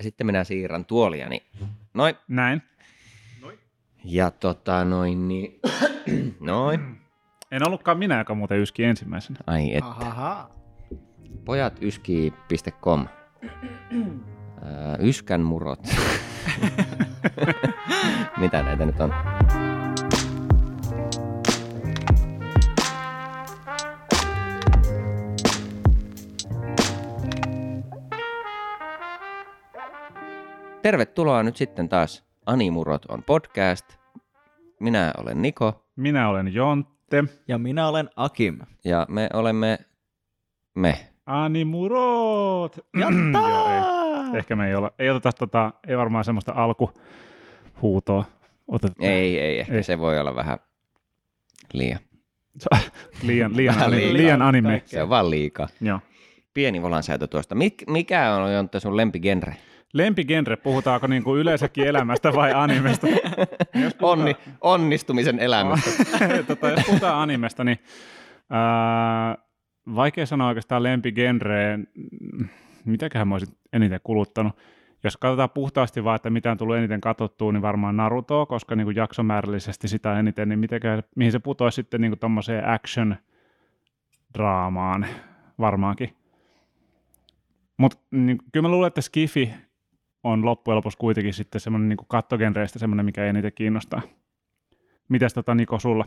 Ja sitten minä siirrän tuoliani. Noin. Näin. Ja tota noin niin. Noin. En ollutkaan minä, joka muuten yski ensimmäisenä. Ai et. Ahaha. Pojatyskii.com. Ää, Yskän murot. Mitä näitä nyt on? Tervetuloa nyt sitten taas Animurot on podcast. Minä olen Niko Minä olen Jontte. Ja minä olen Akim. ja me olemme me. Animurot! Jattaa! Ehkä me ei, olla, ei oteta tota, ei varmaan semmoista alkuhuutoa. Oteta. Ei, ei, ehkä Ei. se voi olla vähän liian. Liian, liian, Vähän anime, liikaa. liian anime. Se on vaan liikaa. Joo. Pieni volansäätö tuosta. Mik, mikä on Jontta sun lempigenre? Lempigenre, puhutaanko niin kuin yleensäkin elämästä vai animesta? Jos puhutaan- Onni, onnistumisen elämästä. tota, jos puhutaan animesta, niin ää, vaikea sanoa oikeastaan lempigenreen, mitäköhän mä olisin eniten kuluttanut. Jos katsotaan puhtaasti vaan, että mitä on tullut eniten katsottua, niin varmaan Naruto, koska niin kuin jaksomäärällisesti sitä eniten, niin mitenkään, mihin se putoisi sitten niin tuommoiseen action-draamaan varmaankin. Mutta niin, kyllä mä luulen, että Skifi on loppujen lopuksi kuitenkin sitten semmoinen niin kattogenreistä semmoinen, mikä eniten kiinnostaa. Mitäs tota Niko sulla?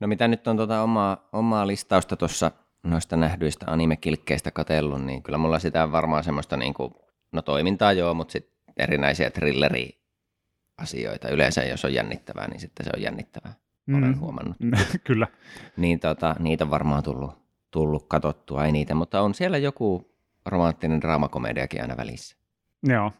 No mitä nyt on tuota omaa, omaa listausta tuossa noista nähdyistä animekilkkeistä katellut, niin kyllä mulla sitä on varmaan semmoista niin kuin, no toimintaa joo, mutta sitten erinäisiä thrilleri-asioita. Yleensä jos on jännittävää, niin sitten se on jännittävää. Olen Mm. huomannut. Kyllä. Niin tota, niitä on varmaan tullut, tullut katsottua, ei niitä, mutta on siellä joku romanttinen draamakomediakin aina välissä. Joo.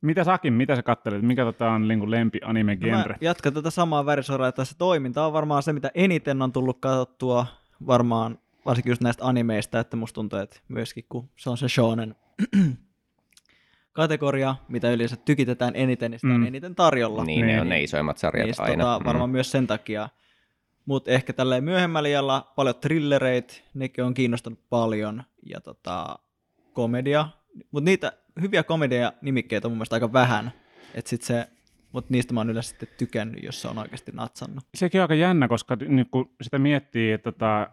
Mitä Sakin, mitä sä kattelet? Mikä tota on niin lempi anime No genre? jatkan tätä samaa värisoraa, että se toiminta on varmaan se, mitä eniten on tullut katsottua varmaan, varsinkin just näistä animeista, että musta tuntuu, että myöskin kun se on se shonen kategoria, mitä yleensä tykitetään eniten, niin sitä on Mm. eniten tarjolla. Niin, ne Niin. on ne isoimmat sarjat Niin, aina. Tota, varmaan myös sen takia. Mutta ehkä tälleen myöhemmällä iällä paljon thrillereitä, nekin on kiinnostanut paljon, ja tota, komedia. Mutta niitä hyviä komedia nimikkeitä on mun mielestä aika vähän. Et sit se, mutta niistä mä oon yleensä sitten tykännyt, jos se on oikeasti natsannut. Sekin on aika jännä, koska niin kun sitä miettii, että tota,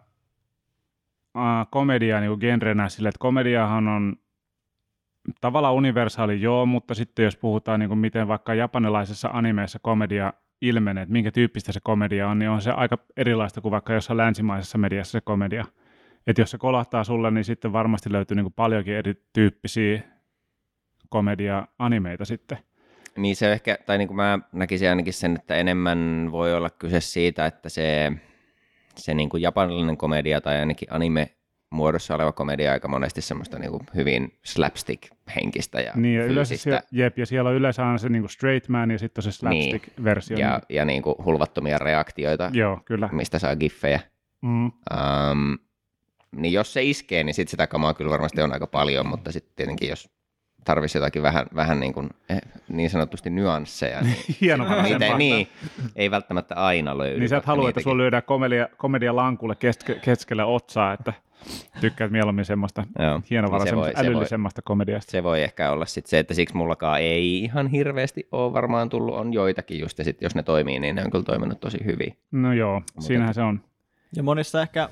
komedia niin genrenä sille, että komediahan on tavallaan universaali, joo, mutta sitten jos puhutaan niin kuin miten vaikka japanilaisessa animeessa komedia ilmenee, että minkä tyyppistä se komedia on, niin on se aika erilaista kuin vaikka jossain länsimaisessa mediassa se komedia. Että jos se kolahtaa sulle, niin sitten varmasti löytyy niin kuin paljonkin erityyppisiä komedia-animeita sitten. Niin se ehkä, tai niin kuin mä näkisin ainakin sen, että enemmän voi olla kyse siitä, että se, se niin kuin japanilainen komedia tai ainakin anime muodossa oleva komedia aika monesti semmoista niin kuin hyvin slapstick-henkistä ja Niin, ja yleensä siellä, jep, ja siellä on yleensä aina se niinku straight man ja sitten on se Niin. slapstick-versio. ja, ja niin kuin hulvattomia reaktioita, Joo, kyllä. mistä saa giffejä. Mm. Um, niin jos se iskee, niin sit sitä kamaa kyllä varmasti on aika paljon, mutta sitten tietenkin jos tarvisi jotakin vähän, vähän niin, kuin, eh, niin sanotusti nyansseja, niin Hieno niitä ei, niin, ei välttämättä aina löydy. Niin sä et halua, että sulla lyödään komedia, komedia lankulle keske, keskelle otsaa, että tykkäät mieluummin semmoista Joo, hienovaraisemmasta, niin se voi- se voi- komediasta. se voi ehkä olla sit se, että siksi mullakaan ei ihan hirveästi ole varmaan tullut, on joitakin just, ja sit jos ne toimii, niin ne on kyllä toiminut tosi hyvin. No joo, siinähän se on. Ja monissa ehkä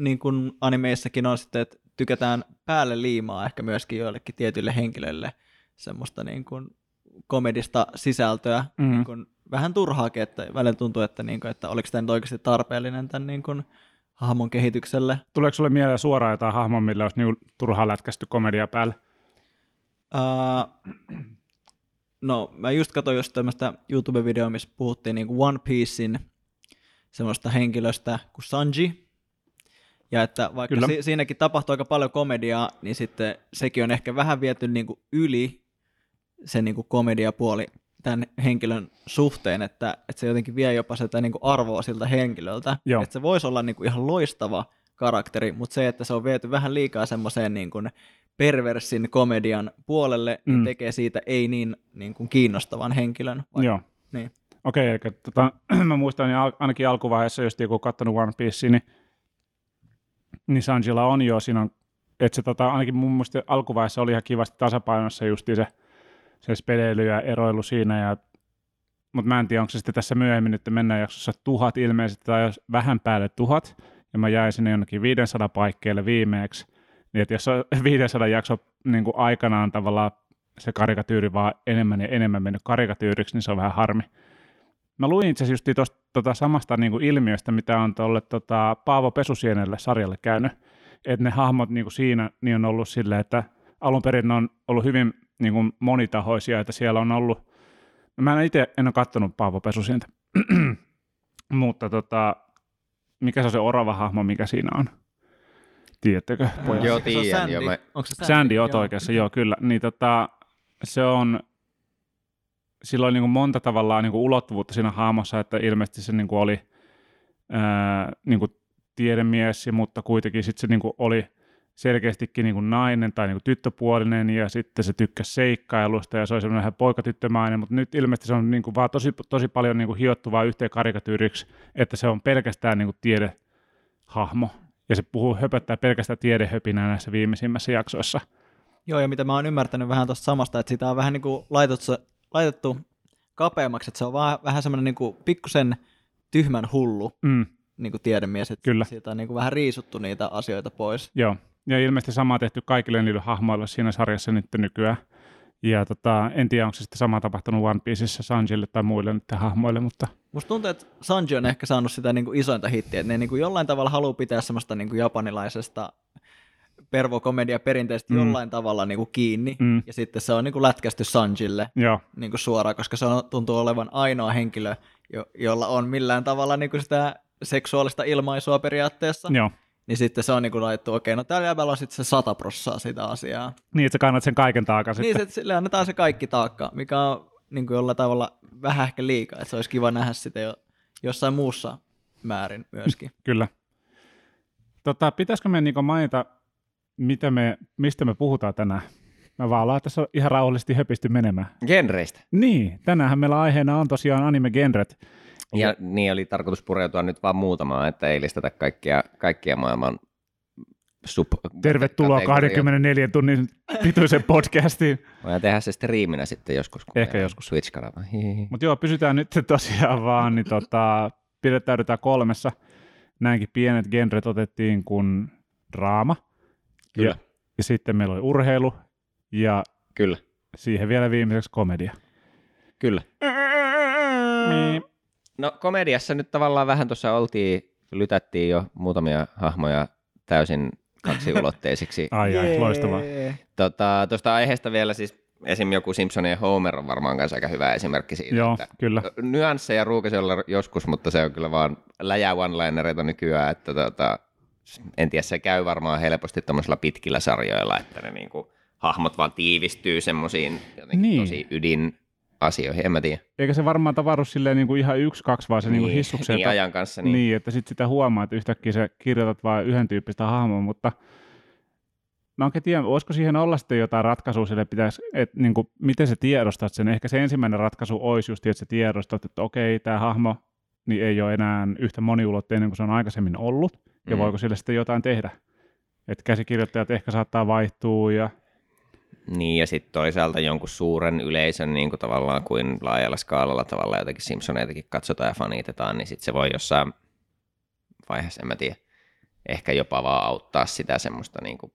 niin kuin animeissakin on sitten, että tykätään päälle liimaa ehkä myöskin joillekin tietyille henkilöille semmoista niin kuin komedista sisältöä, Mm. niin kuin vähän turhaakin, että välillä tuntuu, että, niin kuin, että oliko tämä nyt oikeasti tarpeellinen tämän niin kuin hahmon kehitykselle. Tuleeko sulle mieleen suoraan jotain hahmon, millä olisi niinku turhaan lätkästy komedia päälle? Uh, no, mä just katsoin just tämmöistä YouTube-videoa, missä puhuttiin niin kuin One Piecein semmoista henkilöstä kuin Sanji. Ja että vaikka Kyllä. si- siinäkin tapahtuu aika paljon komediaa, niin sitten sekin on ehkä vähän viety niin kuin yli se niin kuin komediapuoli tämän henkilön suhteen, että, että se jotenkin vie jopa sitä niin kuin arvoa siltä henkilöltä. Joo. Että se voisi olla niin kuin ihan loistava karakteri, mutta se, että se on viety vähän liikaa semmoiseen niin kuin perversin komedian puolelle, niin Mm. tekee siitä ei niin, niin kuin kiinnostavan henkilön. Vai- Joo. Niin. Okei, eli tota, mä muistan niin ainakin alkuvaiheessa, just kun katsonut One Piece, niin, Sanjilla on jo, siinä on että se tota, ainakin mun mielestä alkuvaiheessa oli ihan kivasti tasapainossa justiin se, se speleily ja eroilu siinä, ja, mutta mä en tiedä, onko se sitten tässä myöhemmin nyt mennään jaksossa tuhat ilmeisesti tai jos vähän päälle tuhat, ja mä jäin sinne jonnekin 500 paikkeille viimeeksi, niin että jos on 500 jakso niin kuin aikanaan tavallaan se karikatyyri vaan enemmän ja enemmän mennyt karikatyyriksi, niin se on vähän harmi. Mä luin itse asiassa tuosta tota samasta niin kuin ilmiöstä, mitä on tuolle tota, Paavo Pesusienelle sarjalle käynyt, että ne hahmot niin kuin siinä niin on ollut silleen, että alun perin ne on ollut hyvin niin kuin monitahoisia, että siellä on ollut, no mä en itse en ole katsonut Paavo Pesusientä, mutta tota, mikä se on se orava hahmo, mikä siinä on? Tiedättekö? Pojat? Joo, tiedän. Sandy. Joo, mä, Onko se Sandy, oot oikeassa, joo kyllä. Niin tota, se on, sillä oli niin kuin monta tavallaan niin kuin ulottuvuutta siinä hahmossa, että ilmeisesti se niin kuin oli ää, niin kuin tiedemies, mutta kuitenkin sitten se niin kuin oli selkeästikin niin kuin nainen tai niin kuin tyttöpuolinen, ja sitten se tykkäsi seikkailusta, ja se oli semmoinen vähän poikatyttömäinen, mutta nyt ilmeisesti se on niin kuin vaan tosi, tosi paljon niin kuin hiottu vaan yhteen karikatyyriksi, että se on pelkästään niin kuin tiedehahmo, ja se puhuu, höpöttää pelkästään tiedehöpinää näissä viimeisimmässä jaksoissa. Joo, ja mitä mä oon ymmärtänyt vähän tuosta samasta, että sitä on vähän niin kuin laitettu, laitettu kapeammaksi, että se on vaan, vähän semmoinen niin kuin pikkusen tyhmän hullu Mm, niin kuin tiedemies, että Kyllä. siitä on niin kuin vähän riisuttu niitä asioita pois. joo, ja ilmeisesti sama tehty kaikille niille hahmoille siinä sarjassa nyt nykyään. Ja tota, en tiedä, onko se sitten sama tapahtunut One Pieceissa Sanjille tai muille nyt hahmoille, mutta Musta tuntuu, että Sanji on ehkä saanut sitä niin kuin isointa hittiä, että ne niin kuin jollain tavalla haluaa pitää semmoista niin kuin japanilaisesta pervokomedia perinteisesti Mm. jollain tavalla niin kuin kiinni, Mm. ja sitten se on niin kuin lätkästy Sanjille joo, niin kuin suoraan, koska se on, tuntuu olevan ainoa henkilö, jo, jolla on millään tavalla niin kuin sitä seksuaalista ilmaisua periaatteessa, joo. niin sitten se on niin kuin laitettu, okei, no täällä jäbällä on sitten se sata prossaa sitä asiaa. Niin, että sä kannat sen kaiken taakan Niin, sitten. se, sille annetaan se kaikki taakka, mikä on niin kuin jollain tavalla vähän ehkä liikaa, että se olisi kiva nähdä sitä jo jossain muussa määrin myöskin. Kyllä. Tota, pitäisikö me niinku mainita, mitä me, mistä me puhutaan tänään? Mä vaan ollaan tässä ihan rauhallisesti höpisty menemään. genreistä. Niin, tänäänhän meillä aiheena on tosiaan anime-genret. Ja niin oli tarkoitus pureutua nyt vaan muutamaan, että ei listata kaikkia, kaikkia maailman sub Tervetuloa kategorioita. 24 tunnin pituisen podcastiin. Voidaan tehdä se striiminä sitten joskus. kun Ehkä joskus. Switch-kanava. Mutta joo, pysytään nyt tosiaan vaan, niin tota, pidettäydytään kolmessa. Näinkin pienet genret otettiin kuin draama. Kyllä. Ja, ja sitten meillä oli urheilu ja Kyllä. siihen vielä viimeiseksi komedia. Kyllä. Niin. No komediassa nyt tavallaan vähän tuossa oltiin, lytättiin jo muutamia hahmoja täysin kaksiulotteisiksi. Ai ai, loistavaa. Tota, Tuosta aiheesta vielä siis esim. joku Simpsonien Homer on varmaan kanssa aika hyvä esimerkki siitä. Joo, että kyllä. Nyansseja ruukasi olla joskus, mutta se on kyllä vaan läjä one-linereita nykyään, että tota, en tiedä, se käy varmaan helposti tuommoisilla pitkillä sarjoilla, että ne niinku, hahmot vaan tiivistyy semmoisiin Niin. tosi ydin asioihin, en mä tiedä. Eikä se varmaan tavannut silleen niin kuin ihan yksi, kaksi, vaan se niin, niin hissukseen. niin ajan kanssa. niin. Niin. niin, että sitten sitä huomaa, että yhtäkkiä sä kirjoitat vain yhden tyyppistä hahmoa, mutta mä oikein tiedä, voisiko siihen olla sitten jotain ratkaisua sille pitäisi, että niin kuin, miten sä tiedostat sen. Ehkä se ensimmäinen ratkaisu olisi just, että sä tiedostat, että okei, tämä hahmo niin ei ole enää yhtä moniulotteinen kuin se on aikaisemmin ollut, ja Mm. voiko sille sitten jotain tehdä. Että käsikirjoittajat ehkä saattaa vaihtua ja Niin, ja sitten toisaalta jonkun suuren yleisön niin kuin tavallaan kuin laajalla skaalalla tavalla jotenkin Simpsoneitakin katsotaan ja fanitetaan, niin sitten se voi jossain vaiheessa, en mä tiedä, ehkä jopa vaan auttaa sitä semmoista niin kuin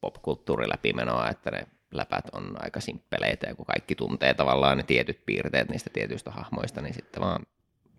popkulttuuriläpimenoa, että ne läpät on aika simppeleitä ja kun kaikki tuntee tavallaan ne tietyt piirteet niistä tietyistä hahmoista, niin sitten vaan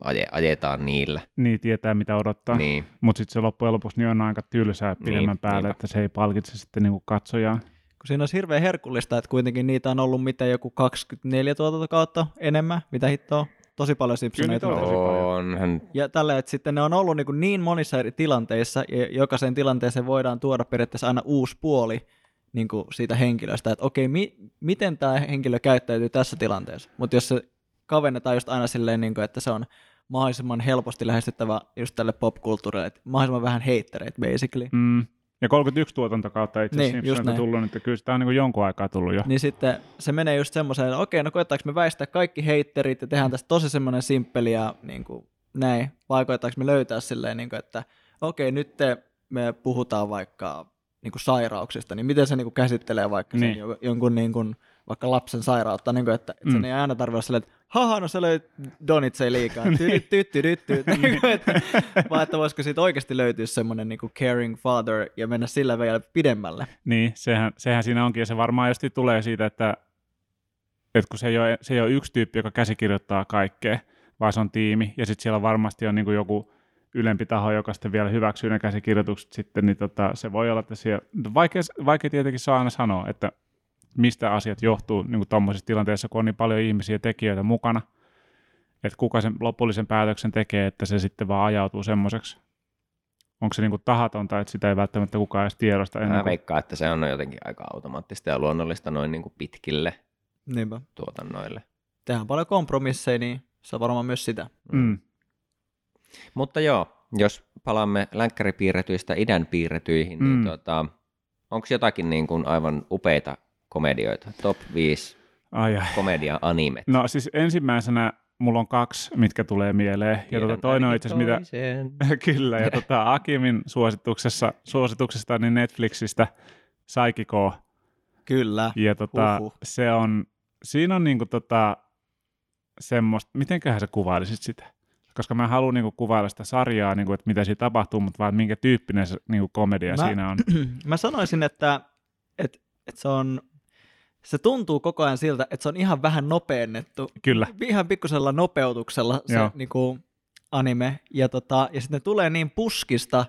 aje, ajetaan niillä. niin tietää, mitä odottaa. Niin, Mutta sitten se loppujen lopuksi niin on aika tylsää pidemmän Niin, päälle, niinpä. että se ei palkitse sitten niinku katsojaa. Kun siinä olisi hirveän herkullista, että kuitenkin niitä on ollut mitä joku 24 tuotantokautta enemmän, mitä hittoa, tosi paljon Simpsoneita. Kyllä on. tosi paljon. onhan, Ja tällä, että sitten ne on ollut niin, niin monissa eri tilanteissa, ja jokaisen tilanteeseen voidaan tuoda periaatteessa aina uusi puoli niin kuin siitä henkilöstä, että okei, mi- miten tämä henkilö käyttäytyy tässä tilanteessa. Mutta jos se kavennetaan just aina silleen, niin kuin, että se on mahdollisimman helposti lähestyttävä just tälle popkulttuurille, että mahdollisimman vähän heittereitä basically. Mm. Ja 31 tuotantokautta itse Niin, asiassa just Simpsonilta näin. tullut, niin että kyllä sitä on niin jonkun aikaa tullut jo. Niin sitten se menee just semmoiseen, että okei, no koettaako me väistää kaikki heitterit ja tehdään tästä tosi semmoinen simppeli ja niin kuin, näin, vai koettaako me löytää silleen, niin kuin, että okei, nyt te, me puhutaan vaikka niin kuin sairauksista, niin miten se niin kuin käsittelee vaikka Niin. sen jo- jonkun niin kuin, vaikka lapsen sairautta, niin kuin, että, että Mm. sen ei aina tarvitse olla silleen, että haha, no se löi donitsei liikaa, tyt, tyt, tyt, tyt, niin kuin, että, vaan että voisiko siitä oikeasti löytyä semmoinen niin kuin caring father ja mennä sillä vielä pidemmälle. Niin, sehän, sehän siinä onkin, ja se varmaan just tulee siitä, että, että kun se ei, ole, se ei ole yksi tyyppi, joka käsikirjoittaa kaikkea, vaan se on tiimi, ja sitten siellä varmasti on niin kuin joku ylempi taho, joka sitten vielä hyväksyy ne käsikirjoitukset sitten, niin tota, se voi olla, että siellä, vaikea, vaikea tietenkin saa aina sanoa, että mistä asiat johtuu niin tuommoisessa tilanteessa, kun on niin paljon ihmisiä ja tekijöitä mukana, että kuka sen lopullisen päätöksen tekee, että se sitten vaan ajautuu semmoiseksi. Onko se niin kuin tahatonta, että sitä ei välttämättä kukaan edes tiedosta ennen Mä kuin veikkaan, että se on jotenkin aika automaattista ja luonnollista noin niin kuin pitkille Niinpä. tuotannoille. Tehdään paljon kompromisseja, niin se on varmaan myös sitä. Mm. Mutta joo, jos palaamme länkkäripiirretyistä idän piirretyihin, niin Mm. tota, onko jotakin niin kuin aivan upeita komedioita? Top 5 Ai, ai. komedia-animet. No siis ensimmäisenä mulla on kaksi, mitkä tulee mieleen. Ja Tiedän tota, toinen on itse asiassa, mitä, kyllä, ja tota, Akimin suosituksessa, suosituksesta niin Netflixistä Saikiko. Kyllä. Ja tota, Huhhuh. se on, siinä on niinku tota, semmoista, mitenköhän sä kuvailisit sitä? Koska mä haluan niinku kuvailla sitä sarjaa, niinku, että mitä siinä tapahtuu, mutta vaan minkä tyyppinen se niinku komedia Mä- siinä on. Mä sanoisin, että, että, että se on, se tuntuu koko ajan siltä, että se on ihan vähän nopeennettu. Kyllä, Ihan pikkusella nopeutuksella se Joo. niinku, anime. Ja, tota, ja sitten ne tulee niin puskista,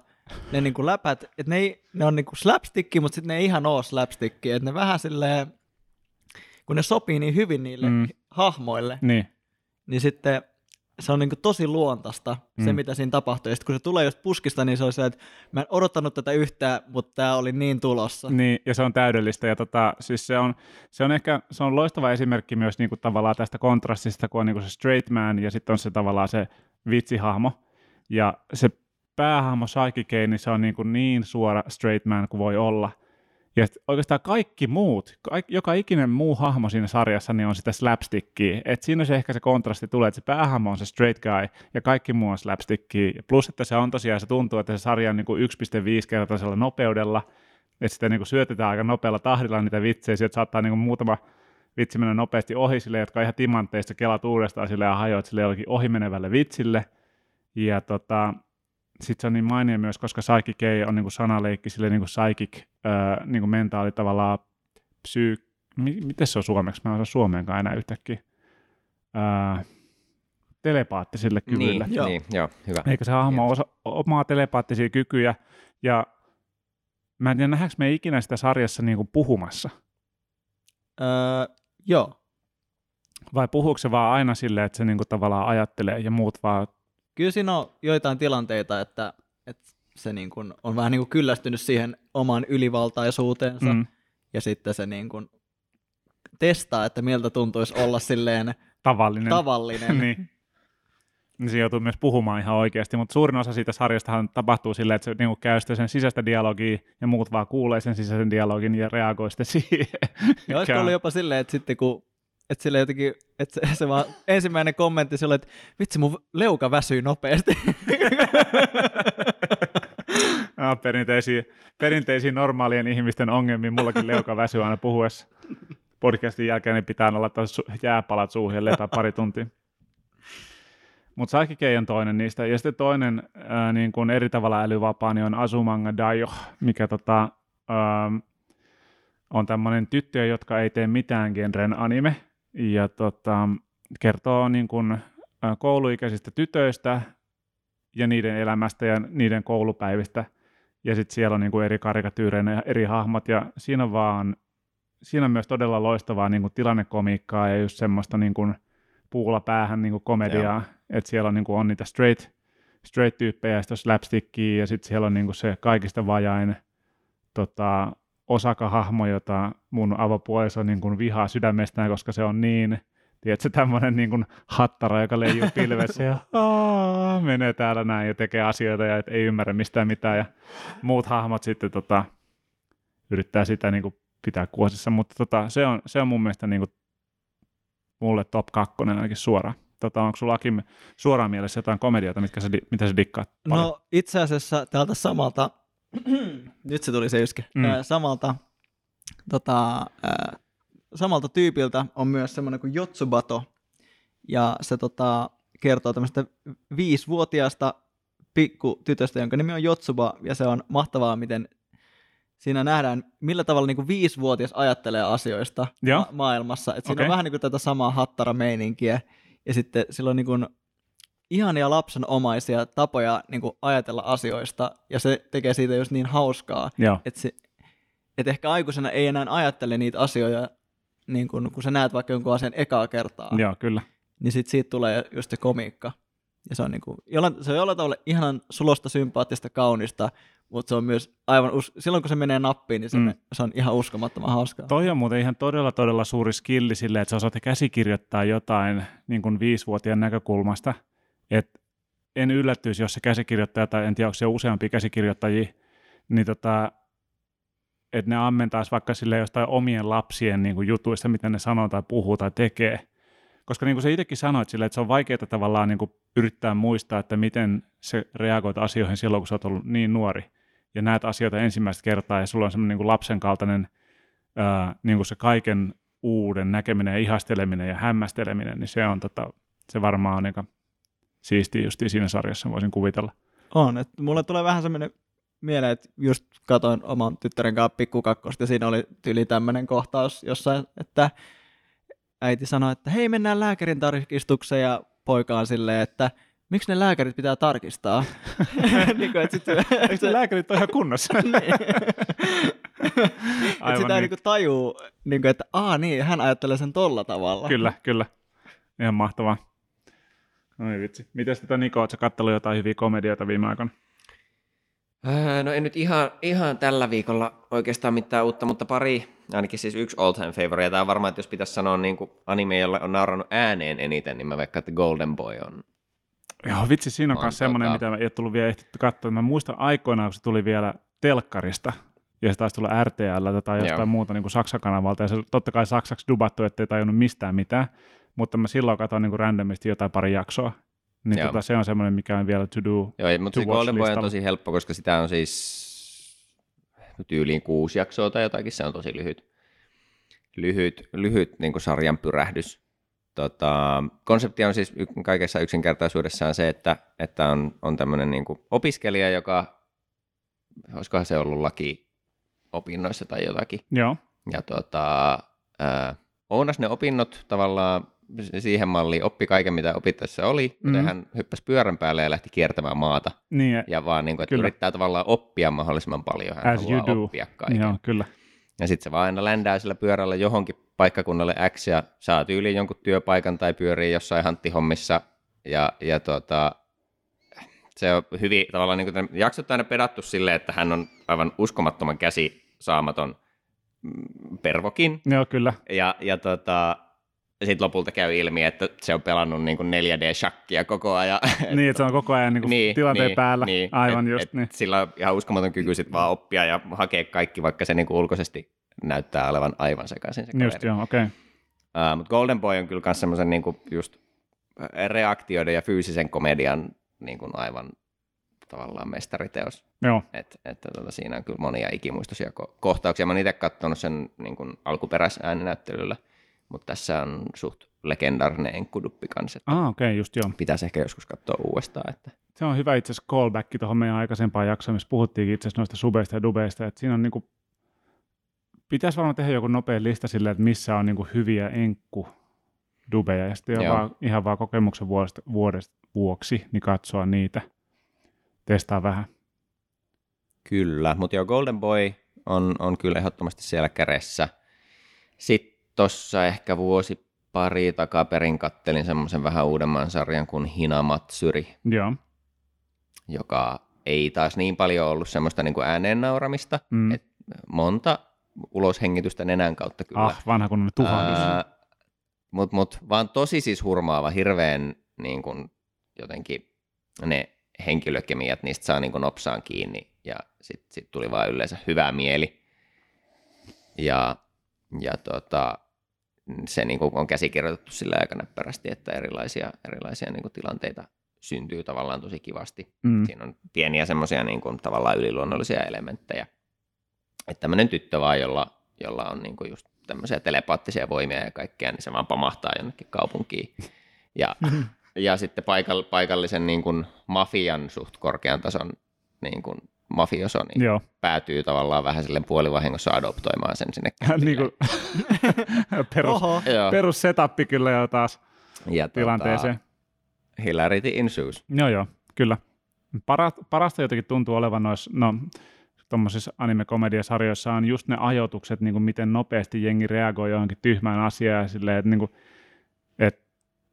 ne niinku läpät, että ne, ei, ne on niinku slapsticki, mutta sitten ne ei ihan oo slapsticki. Että ne vähän silleen, kun ne sopii niin hyvin niille mm. hahmoille, niin. niin sitten se on niin tosi luontaista, se Mm. mitä siinä tapahtuu. Ja sitten kun se tulee just puskista, niin se on se, että mä en odottanut tätä yhtään, mutta tämä oli niin tulossa. Niin, ja se on täydellistä. Ja tota, siis se, on, se on ehkä se on loistava esimerkki myös niinku tavallaan tästä kontrastista, kun on niinku se straight man ja sitten on se tavallaan se vitsihahmo. Ja se päähahmo Saiki Kei, niin se on niinku niin suora straight man kuin voi olla. Ja oikeastaan kaikki muut, kaik, joka ikinen muu hahmo siinä sarjassa, niin on sitä slapstickia. Et siinä se ehkä se kontrasti tulee, että se päähahmo on se straight guy ja kaikki muu on slapstickia. Plus, että se on tosiaan, se tuntuu, että se sarja on niinku 1,5 kertaisella nopeudella, että sitä niinku syötetään aika nopealla tahdilla niitä vitsejä, sieltä saattaa niinku muutama vitsi mennä nopeasti ohi sille, jotka on ihan timantteista, kelat uudestaan sille ja hajoat sille jollekin ohimenevälle vitsille. Ja tota, sitten se on niin mainio myös, koska psychic Kei on niinku sanaleikki sille niinku psychic, öö, niinku mentaali tavallaan psyy... Mi- miten se on suomeksi? Mä en osaa suomeenkaan enää yhtäkkiä. Öö, telepaattisille kyvyille. Niin, Joo. niin, joo, hyvä. Eikä se hahmo osa omaa telepaattisia kykyjä. Ja mä en tiedä, nähdäänkö me ikinä sitä sarjassa niinku puhumassa. Öö, joo. Vai puhuuko se vaan aina silleen, että se niinku tavallaan ajattelee ja muut vaan... Kyllä siinä on joitain tilanteita, että, että se niin kuin on vähän niin kuin kyllästynyt siihen omaan ylivaltaisuuteensa, Mm, ja sitten se niin kuin testaa, että miltä tuntuisi olla silleen tavallinen. tavallinen. niin. Niin se joutuu myös puhumaan ihan oikeasti, mutta suurin osa siitä sarjastahan tapahtuu silleen, että se niinku käy sitä sen sisäistä dialogia ja muut vaan kuulee sen sisäisen dialogin ja reagoi sitten siihen. Ja olisiko ollut jopa silleen, että sitten kun että sille jotenkin, että se, se vaan ensimmäinen kommentti sille, että vitsi mun leuka väsyy nopeasti. Ah, perinteisiin, perinteisiin normaalien ihmisten ongelmiin mullakin leuka väsyy aina puhuessa. Podcastin jälkeen niin pitää laittaa su- jääpalat suuhun ja lepää pari tuntia. Mutta Saikikei on toinen niistä. Ja sitten toinen ää, niin kuin eri tavalla älyvapaa niin on Azumanga Daio, mikä tota, ää, on tämmöinen tyttöjä, jotka ei tee mitään genren anime. Ja tota, kertoo niin kuin, kouluikäisistä tytöistä ja niiden elämästä ja niiden koulupäivistä. Ja sitten siellä on niin kuin eri karikatyyreinä ja eri hahmot. Ja siinä on vaan, siinä on myös todella loistavaa niin kuin tilannekomiikkaa ja just semmoista niin kuin puulla päähän niin kuin komediaa. Että siellä on, niin kuin, on niitä straight, straight-tyyppejä ja sitten slapstickia ja sitten siellä on niin kuin se kaikista vajain tota, osakahahmo, jota mun avopuoliso niin kuin vihaa sydämestään, koska se on niin, tiedätkö, tämmöinen niin kuin hattara, joka leijuu pilvessä ja "Aa", menee täällä näin ja tekee asioita ja et ei ymmärrä mistään mitään ja muut hahmot sitten tota, yrittää sitä niin kuin pitää kuosissa, mutta tota, se, on, se on mun mielestä niin kuin mulle top kakkonen ainakin suoraan. Tota, onko sulla Akim suoraan mielessä jotain komedioita, mitkä sä, mitä sä dikkaat paljon? No itse asiassa tältä samalta Nyt se tuli se yskä. Mm. Samalta, tota, samalta tyypiltä on myös semmoinen kuin Jotsubato, ja se tota, kertoo tämmöistä viisivuotiaasta pikkutytöstä, jonka nimi on Jotsuba, ja se on mahtavaa, miten siinä nähdään, millä tavalla niin kuin viisivuotias ajattelee asioista ma- maailmassa. Et siinä Okei. on vähän niin kuin tätä samaa hattara-meininkiä, ja sitten sillä on niin kuin ihania lapsenomaisia tapoja niin kuin ajatella asioista, ja se tekee siitä just niin hauskaa, että se, et ehkä aikuisena ei enää ajattele niitä asioita, niin kun, kun sä näet vaikka jonkun asian ekaa kertaa, Joo, kyllä. niin sit siitä tulee just se komiikka. Ja se on, niin kuin, jollain, se on jollain tavalla ihanan sulosta, sympaattista, kaunista, mutta se on myös aivan, us- silloin kun se menee nappiin, niin se, Mm. mm. se on ihan uskomattoman hauskaa. Toi on muuten ihan todella, todella suuri skilli silleen, että sä osaat käsikirjoittaa jotain niin kuin viisivuotiaan näkökulmasta. Et en yllättyisi, jos se käsikirjoittaja, tai en tiedä, onko se useampi käsikirjoittajia, niin tota, että ne ammentaisi vaikka sille jostain omien lapsien niin kuin jutuista, mitä ne sanoo tai puhuu tai tekee. Koska niin kuin sä itsekin sanoit sille, että se on vaikeaa tavallaan niin kuin yrittää muistaa, että miten se reagoit asioihin silloin, kun sä oot ollut niin nuori ja näet asioita ensimmäistä kertaa ja sulla on semmoinen niin kuin lapsen kaltainen ää, niin kuin se kaiken uuden näkeminen ja ihasteleminen ja hämmästeleminen, niin se on tota, se varmaan on aika siistiä just siinä sarjassa, voisin kuvitella. On, että mulle tulee vähän semmoinen mieleen, että just katoin oman tyttären kanssa pikkukakkosta ja siinä oli tyyli tämmöinen kohtaus jossain, että äiti sanoi, että hei mennään lääkärin tarkistukseen ja poika on silleen, että miksi ne lääkärit pitää tarkistaa? niin kuin, että sit, Eikö se lääkärit ole ihan kunnossa? että Aivan sitä niin. niin tajuu, niin kuin, että aa niin, hän ajattelee sen tolla tavalla. Kyllä, kyllä. Ihan mahtavaa. No niin vitsi. Mites tätä Niko, ootko katsellut jotain hyviä komedioita viime aikoina? Öö, No ei nyt ihan, ihan tällä viikolla oikeastaan mitään uutta, mutta pari, ainakin siis yksi all time favorite. Ja tämä on varmaan, että jos pitäisi sanoa niin kuin anime, jolla on naurannut ääneen eniten, niin mä veikkaan, että Golden Boy on. Joo, vitsi, siinä on On myös semmoinen, tota- mitä ei ole tullut vielä ehtitty katsoa. Mä muistan aikoinaan, kun se tuli vielä telkkarista, ja se taisi tulla RTL tai jostain Joo. muuta niin kuin Saksa-kanavalta, ja se totta kai saksaksi dubattu, ettei tajunnut mistään mitään, mutta mä silloin katsoin niin kuin randomisti jotain pari jaksoa. Niin Joo. tota, se on semmoinen, mikä on vielä to do. Joo, mutta To se Golden Boy on tosi helppo, koska sitä on siis tyyliin kuusi jaksoa tai jotakin, se on tosi lyhyt, lyhyt, lyhyt niin kuin sarjan pyrähdys. Tota, konsepti on siis kaikessa yksinkertaisuudessaan se, että, että on, on tämmöinen niin opiskelija, joka, olisikohan se ollut laki opinnoissa tai jotakin, Joo, ja tota, ounas ne opinnot tavallaan siihen malliin, oppi kaiken mitä opittaessa oli, mm. Hän hyppäsi pyörän päälle ja lähti kiertämään maata. niin, ja, vaan niin kuin, että Kyllä. yrittää tavallaan oppia mahdollisimman paljon. Hän As haluaa oppia kaiken. joo kyllä. Ja sitten se vaan aina ländää sillä pyörällä johonkin paikkakunnalle X ja saa tyyliin jonkun työpaikan tai pyörii jossain hanttihommissa. Ja, ja tota, se on hyvin tavallaan, niin kuin, jaksot aina pedattu silleen, että hän on aivan uskomattoman käsi saamaton mm, pervokin. Joo, kyllä. Ja, ja tota, sitten lopulta käy ilmi, että se on pelannut niin kuin 4D-shakkia koko ajan. niin, että se on koko ajan niin kuin niin, tilanteen niin, päällä. Niin, Aivan et, just et niin. Sillä on ihan uskomaton kyky sit vaan oppia ja hakea kaikki, vaikka se niinku ulkoisesti näyttää olevan aivan sekaisin se Just joo, okei. Okay. Uh, Mutta Golden Boy on kyllä myös semmoisen niinku just reaktioiden ja fyysisen komedian niinku aivan tavallaan mestariteos. Joo, Et, että tota, siinä on kyllä monia ikimuistoisia ko- kohtauksia. Mä oon itse katsonut sen niin kuin alkuperäisääninäyttelyllä, mutta tässä on suht legendaarinen enkkuduppi kanssa. ah, okei, okay, just joo. Pitäisi ehkä joskus katsoa uudestaan. Että... Se on hyvä itse asiassa callback tuohon meidän aikaisempaan jaksoon, missä puhuttiinkin itse asiassa noista subeista ja dubeista, että siinä on niinku, pitäisi varmaan tehdä joku nopea lista silleen, että missä on niinku hyviä enkku dubeja, ja sitten Joo. vaan, ihan vaan kokemuksen vuodesta, vuodesta, vuoksi, niin katsoa niitä, testaa vähän. Kyllä, mutta joo, Golden Boy on, on kyllä ehdottomasti siellä kädessä. Sitten tuossa ehkä vuosi pari takaperin kattelin semmoisen vähän uudemman sarjan kuin Hinamatsuri, Joo, joka ei taas niin paljon ollut semmoista niin kuin ääneen nauramista. mm. Et monta uloshengitystä nenän kautta kyllä. ah, vanha kunnon tuhahdus. Ää, mut, mut, vaan tosi siis hurmaava, hirveän niin kun, jotenkin ne henkilökemiat, niistä saa niin kun nopsaan kiinni ja sitten sit tuli vaan yleensä hyvä mieli. Ja, ja tota, se niin kun on käsikirjoitettu sillä aika näppärästi, että erilaisia, erilaisia niin kun tilanteita syntyy tavallaan tosi kivasti. Mm. Siinä on pieniä semmoisia niin kuin, tavallaan yliluonnollisia elementtejä, että tämmöinen tyttö vaan, jolla, jolla on niin kuin just tämmöisiä telepaattisia voimia ja kaikkea, niin se vaan pamahtaa jonnekin kaupunkiin. Ja, ja sitten paikall, paikallisen niin kuin mafian suht korkean tason niin kuin mafioso, niin Joo. päätyy tavallaan vähän silleen puolivahingossa adoptoimaan sen sinne niin kuin, perus, Oho. Perus setappi kyllä jo taas ja tilanteeseen. Tota, hilarity ensues. Joo, joo, kyllä. Para, parasta jotenkin tuntuu olevan noissa, no, tuommoisissa anime-komediasarjoissa on just ne ajoitukset, niin kuin miten nopeasti jengi reagoi johonkin tyhmään asiaan, ja silleen, että, niin kuin, että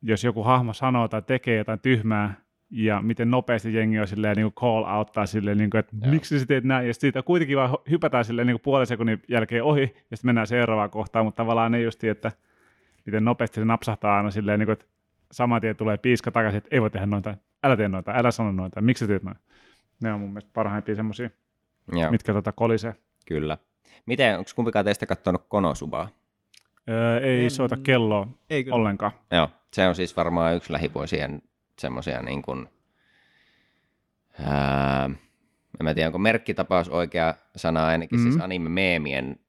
jos joku hahmo sanoo tai tekee jotain tyhmää, ja miten nopeasti jengi on silleen, niin call outtaa silleen, niin kuin, että Joo. miksi sä teet näin, ja siitä kuitenkin vaan hypätään silleen niin kuin puolen sekunnin jälkeen ohi, ja sitten mennään seuraavaan kohtaan, mutta tavallaan ne justi, että miten nopeasti se napsahtaa aina silleen, niin kuin, että saman tien tulee piiska takaisin, että ei voi tehdä noita, älä tee noita, älä sano noita, miksi sä teet noin. Ne on mun mielestä parhaimpia semmoisia, Joo, mitkä tota kolisee. kyllä. Miten, onko kumpikaan teistä katsonut Konosubaa? Öö, ei En- soita kelloa Ei kyllä. ollenkaan. Joo, se on siis varmaan yksi lähivuosien semmoisia niin kuin, ää, en mä tiedä, onko merkkitapaus oikea sana, ainakin mm-hmm. siis anime-meemien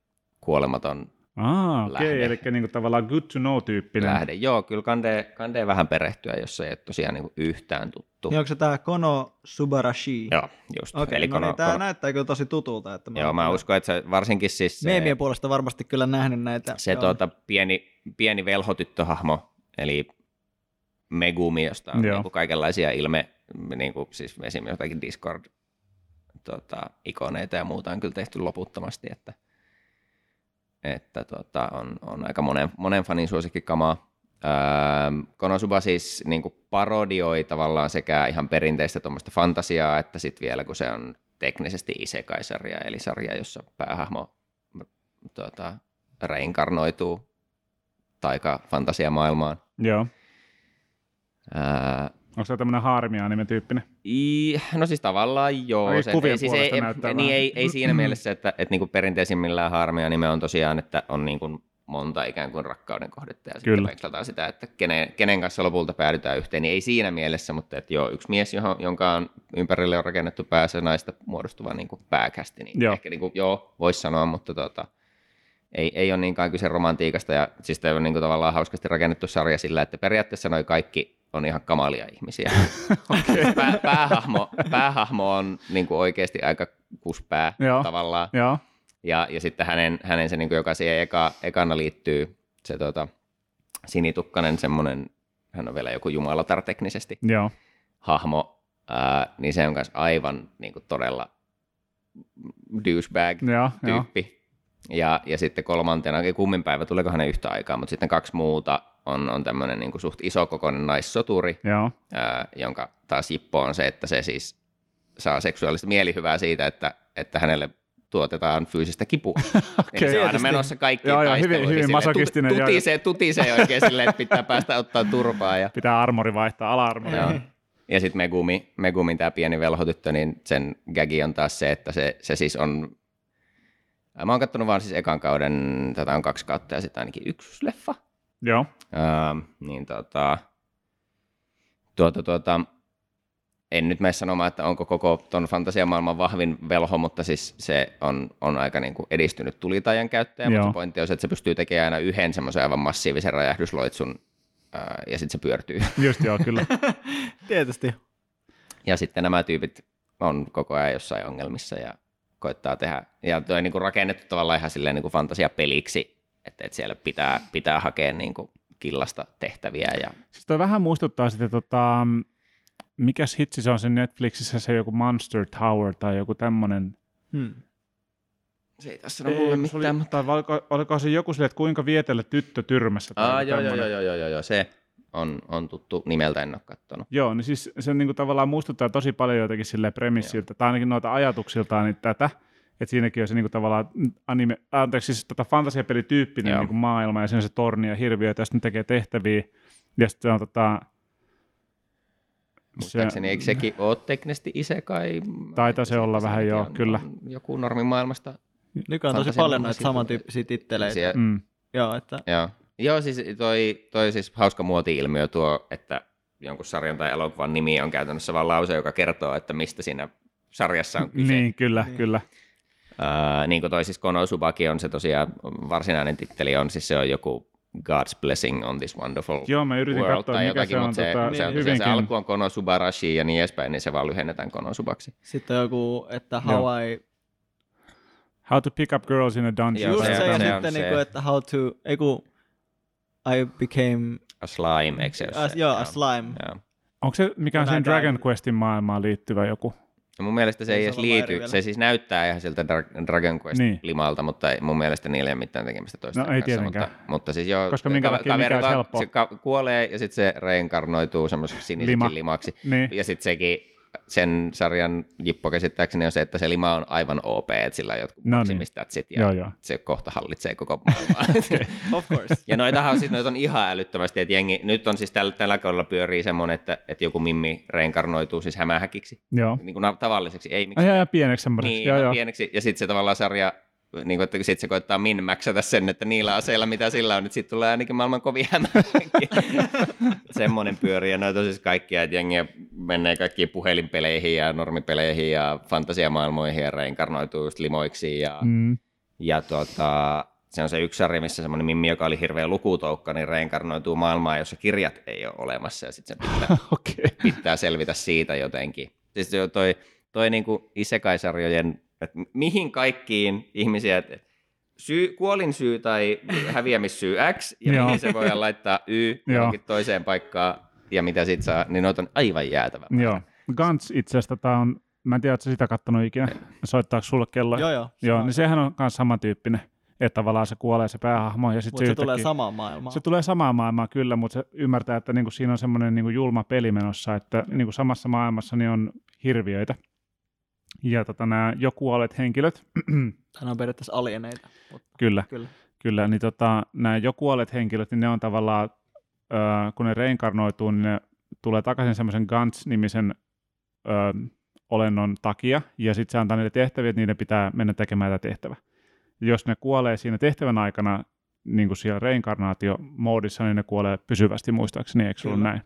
kuolematon Aa, okei, Lähde. eli niin tavallaan good to know tyyppinen. lähde. Joo, kyllä kandee, kandee vähän perehtyä, jos se ei ole tosiaan niin kuin yhtään tuttu. Niin onko se tää Kono Subarashi? Joo, just. Okei, Eli no kono, niin, tää kono, näyttää kyllä tosi tutulta. Että joo, oon mä kyllä uskon, että se varsinkin siis se, Meemien puolesta varmasti kyllä nähnyt näitä. se Joo. tuota, pieni, pieni velhotyttöhahmo, eli Megumi, josta on Joo. niin kuin kaikenlaisia ilme, niin kuin, siis esimerkiksi jotakin Discord tota, ikoneita ja muuta on kyllä tehty loputtomasti, että, että tota, on, on aika monen, monen fanin suosikkikamaa. Öö, Konosuba siis niin kuin parodioi tavallaan sekä ihan perinteistä tuommoista fantasiaa, että sitten vielä kun se on teknisesti isekai-sarja, eli sarja, jossa päähahmo tuota, reinkarnoituu taika-fantasiamaailmaan. Joo. Ää, Onko se tämmöinen haarmia tyyppinen? I, no siis tavallaan joo. Ai, Se, ei, siis ei, näyttää niin ei, ei siinä mielessä, että, että niin kuin perinteisimmillään harmia nime on tosiaan, että on niin kuin monta ikään kuin rakkauden kohdetta ja Kyllä. sitten sitä, että kenen, kenen kanssa lopulta päädytään yhteen, niin ei siinä mielessä, mutta että joo, yksi mies, johon, jonka on ympärille on rakennettu päässä naista muodostuva niin kuin pääkästi, niin joo. ehkä niin kuin, joo, voisi sanoa, mutta tota, ei, ei ole niinkään kyse romantiikasta ja siis tämä on niin kuin tavallaan hauskasti rakennettu sarja sillä, että periaatteessa noi kaikki on ihan kamalia ihmisiä. Okei. Pää, päähahmo, päähahmo on niin kuin oikeasti aika kuspää Joo. tavallaan. Joo. Ja, ja sitten hänen, hänen se, niin kuin, joka siihen eka, ekana liittyy, se tota, sinitukkanen semmoinen, hän on vielä joku jumalatar teknisesti, Joo. hahmo, ää, niin se on myös aivan niin kuin, todella douchebag Joo. Joo. tyyppi. Ja, ja sitten kolmantena, kummin päivä, tuleeko hänen yhtä aikaa, mutta sitten kaksi muuta on, on tämmöinen niin suht isokokoinen naissoturi, Joo. ää, jonka taas jippo on se, että se siis saa seksuaalista mielihyvää siitä, että, että hänelle tuotetaan fyysistä kipua. Eli se on aina menossa kaikkiin Joo, joo, hyvin- hyvin masokistinen, joo, tutisee, tutisee oikein silleen, että pitää päästä ottaa turpaa. Ja, Pitää armori vaihtaa, ala-armori. joo. ja sitten Megumi, Megumin tämä pieni velhotyttö, niin sen gagi on taas se, että se, se siis on Mä oon kattonut vaan siis ekan kauden, tätä on kaksi kautta ja sitten ainakin yksi leffa. Joo. Öö, niin tota, tuota, tuota, en nyt mene sanomaan, että onko koko ton fantasiamaailman vahvin velho, mutta siis se on, on aika niin kuin edistynyt tulitajan käyttäjä, Joo. mutta se pointti on se, että se pystyy tekemään aina yhden semmoisen aivan massiivisen räjähdysloitsun öö, ja sitten se pyörtyy. Just joo, kyllä. Tietysti. Ja sitten nämä tyypit on koko ajan jossain ongelmissa ja koittaa tehdä. Ja tuo on niin kuin rakennettu tavallaan ihan silleen niin kuin fantasiapeliksi, että, että siellä pitää, pitää hakea niin kuin killasta tehtäviä. Ja... Siis toi vähän muistuttaa sitten, tota, mikäs hitsi se on se Netflixissä, se joku Monster Tower tai joku tämmönen. Hmm. Se ei tässä ole mulle mitään, oli, mutta... tai oliko, oliko se joku silleen, että kuinka vietellä tyttö tyrmässä? tai Aa, joo, joo, joo, joo, joo, joo, se on, on tuttu nimeltä, en ole katsonut. Joo, niin siis se niinku tavallaan muistuttaa tosi paljon jotenkin sille premissiltä, tai ainakin noita ajatuksiltaan niin tätä, että siinäkin on se niinku tavallaan anime, anteeksi, siis tota fantasiapelityyppinen Joo. niinku maailma, ja siinä on se torni ja hirviö, ja sitten tekee tehtäviä, ja sitten se on tota, Muistaakseni, eikö sekin ole teknisesti isekai? Taitaa se olla vähän, joo, kyllä. Joku normimaailmasta. Nykyään on tosi paljon näitä samantyyppisiä titteleitä. Mm, Joo, että Joo. Joo, siis toi, toi siis hauska muoti-ilmiö tuo, että jonkun sarjan tai elokuvan nimi on käytännössä vain lause, joka kertoo, että mistä siinä sarjassa on kyse. niin, kyllä, Niin. kyllä. Niin kuin toi siis Konosubaki on se tosiaan, varsinainen titteli on, siis se on joku God's blessing on this wonderful Joo, mä yritin world katsoa, tai mikä jotakin, se on, mutta se, tota, se, on, hyvinkin. se, se alku on Konosubarashi ja niin edespäin, niin se vaan lyhennetään Konosubaksi. Sitten on joku, että Joo. how I... How to pick up girls in a dungeon. Joo, Just se se, on- ja sitten se. niinku, että how to... Ei kun, I became... A slime, eikö se ole A, se? joo, a slime. Joo. Onko se mikä on Kun sen Dragon Questin maailmaan liittyvä joku? Ja mun mielestä se Ei ei edes liity, vielä. se siis näyttää ihan siltä Dra- Dragon Quest Niin. limalta, mutta ei, mun mielestä niillä ei ole mitään tekemistä toisten No ei kanssa. tietenkään. Mutta, mutta siis joo, Koska minkä ka- takia mikä kaveri helppoa? se ka- kuolee ja sitten se reinkarnoituu semmoiseksi siniseksi Lima. limaksi. Niin. Ja sitten sekin, sen sarjan jippo käsittääkseni on se, että se lima on aivan OP, että sillä on jotkut No niin. maksimistatsit ja Joo, joo. se kohta hallitsee koko maailmaa. Of course. Ja noitahan on, siis, noita on ihan älyttömästi, että jengi, nyt on siis tällä, tällä kaudella pyörii semmoinen, että, että joku mimmi reinkarnoituu siis hämähäkiksi, Joo. niin kuin tavalliseksi, ei miksi. jaa, jaa, pieneksi semmoiseksi. Niin, joo, ihan joo. pieneksi, ja sitten se tavallaan sarja, niin kuin, että sit se koittaa min maxata sen, että niillä aseilla, mitä sillä on, nyt siitä tulee ainakin maailman kovin. Semmoinen pyörii, ja noita on siis kaikkia, että jengiä menee kaikkiin puhelinpeleihin ja normipeleihin ja fantasiamaailmoihin ja reinkarnoituu just limoiksi ja Mm. ja tota, se on se yksi sarja, missä semmoinen mimmi, joka oli hirveä lukutoukka, niin reinkarnoituu maailmaan, jossa kirjat ei ole olemassa, ja sitten sen pitää, Okei. pitää selvitä siitä jotenkin. Siis se toi, toi niinku Isekai-sarjojen, että mihin kaikkiin ihmisiä, että syy, kuolin syy tai häviämissyy X, ja Joo. mihin se voidaan laittaa Y johonkin toiseen paikkaan, ja mitä sit saa, niin noita on aivan jäätävä. Joo. Guns itse asiassa tämä on, mä en tiedä, sä sitä kattonut ikinä. Soittaako sulle kello? joo, joo. Joo, niin sehän on myös samantyyppinen, että tavallaan se kuolee se päähahmo ja sitten Mutta se, se tulee samaan maailmaan. Se tulee samaan maailmaan kyllä, mutta se ymmärtää, että niinku siinä on semmoinen niinku julma peli menossa, että niinku samassa maailmassa niin on hirviöitä. Ja tota, nämä jo kuolleet henkilöt, Tämä on periaatteessa alieneita. Mutta kyllä, kyllä. kyllä, niin tota, nämä jo kuolleet henkilöt, niin ne on tavallaan, ö, kun ne reinkarnoituu, niin ne tulee takaisin semmoisen Gans-nimisen ö, olennon takia, ja sitten se antaa niille tehtäviä, että niiden pitää mennä tekemään tätä tehtävä. Jos ne kuolee siinä tehtävän aikana, niin kuin siellä reinkarnaatiomoodissa, niin ne kuolee pysyvästi muistaakseni, eikö näin?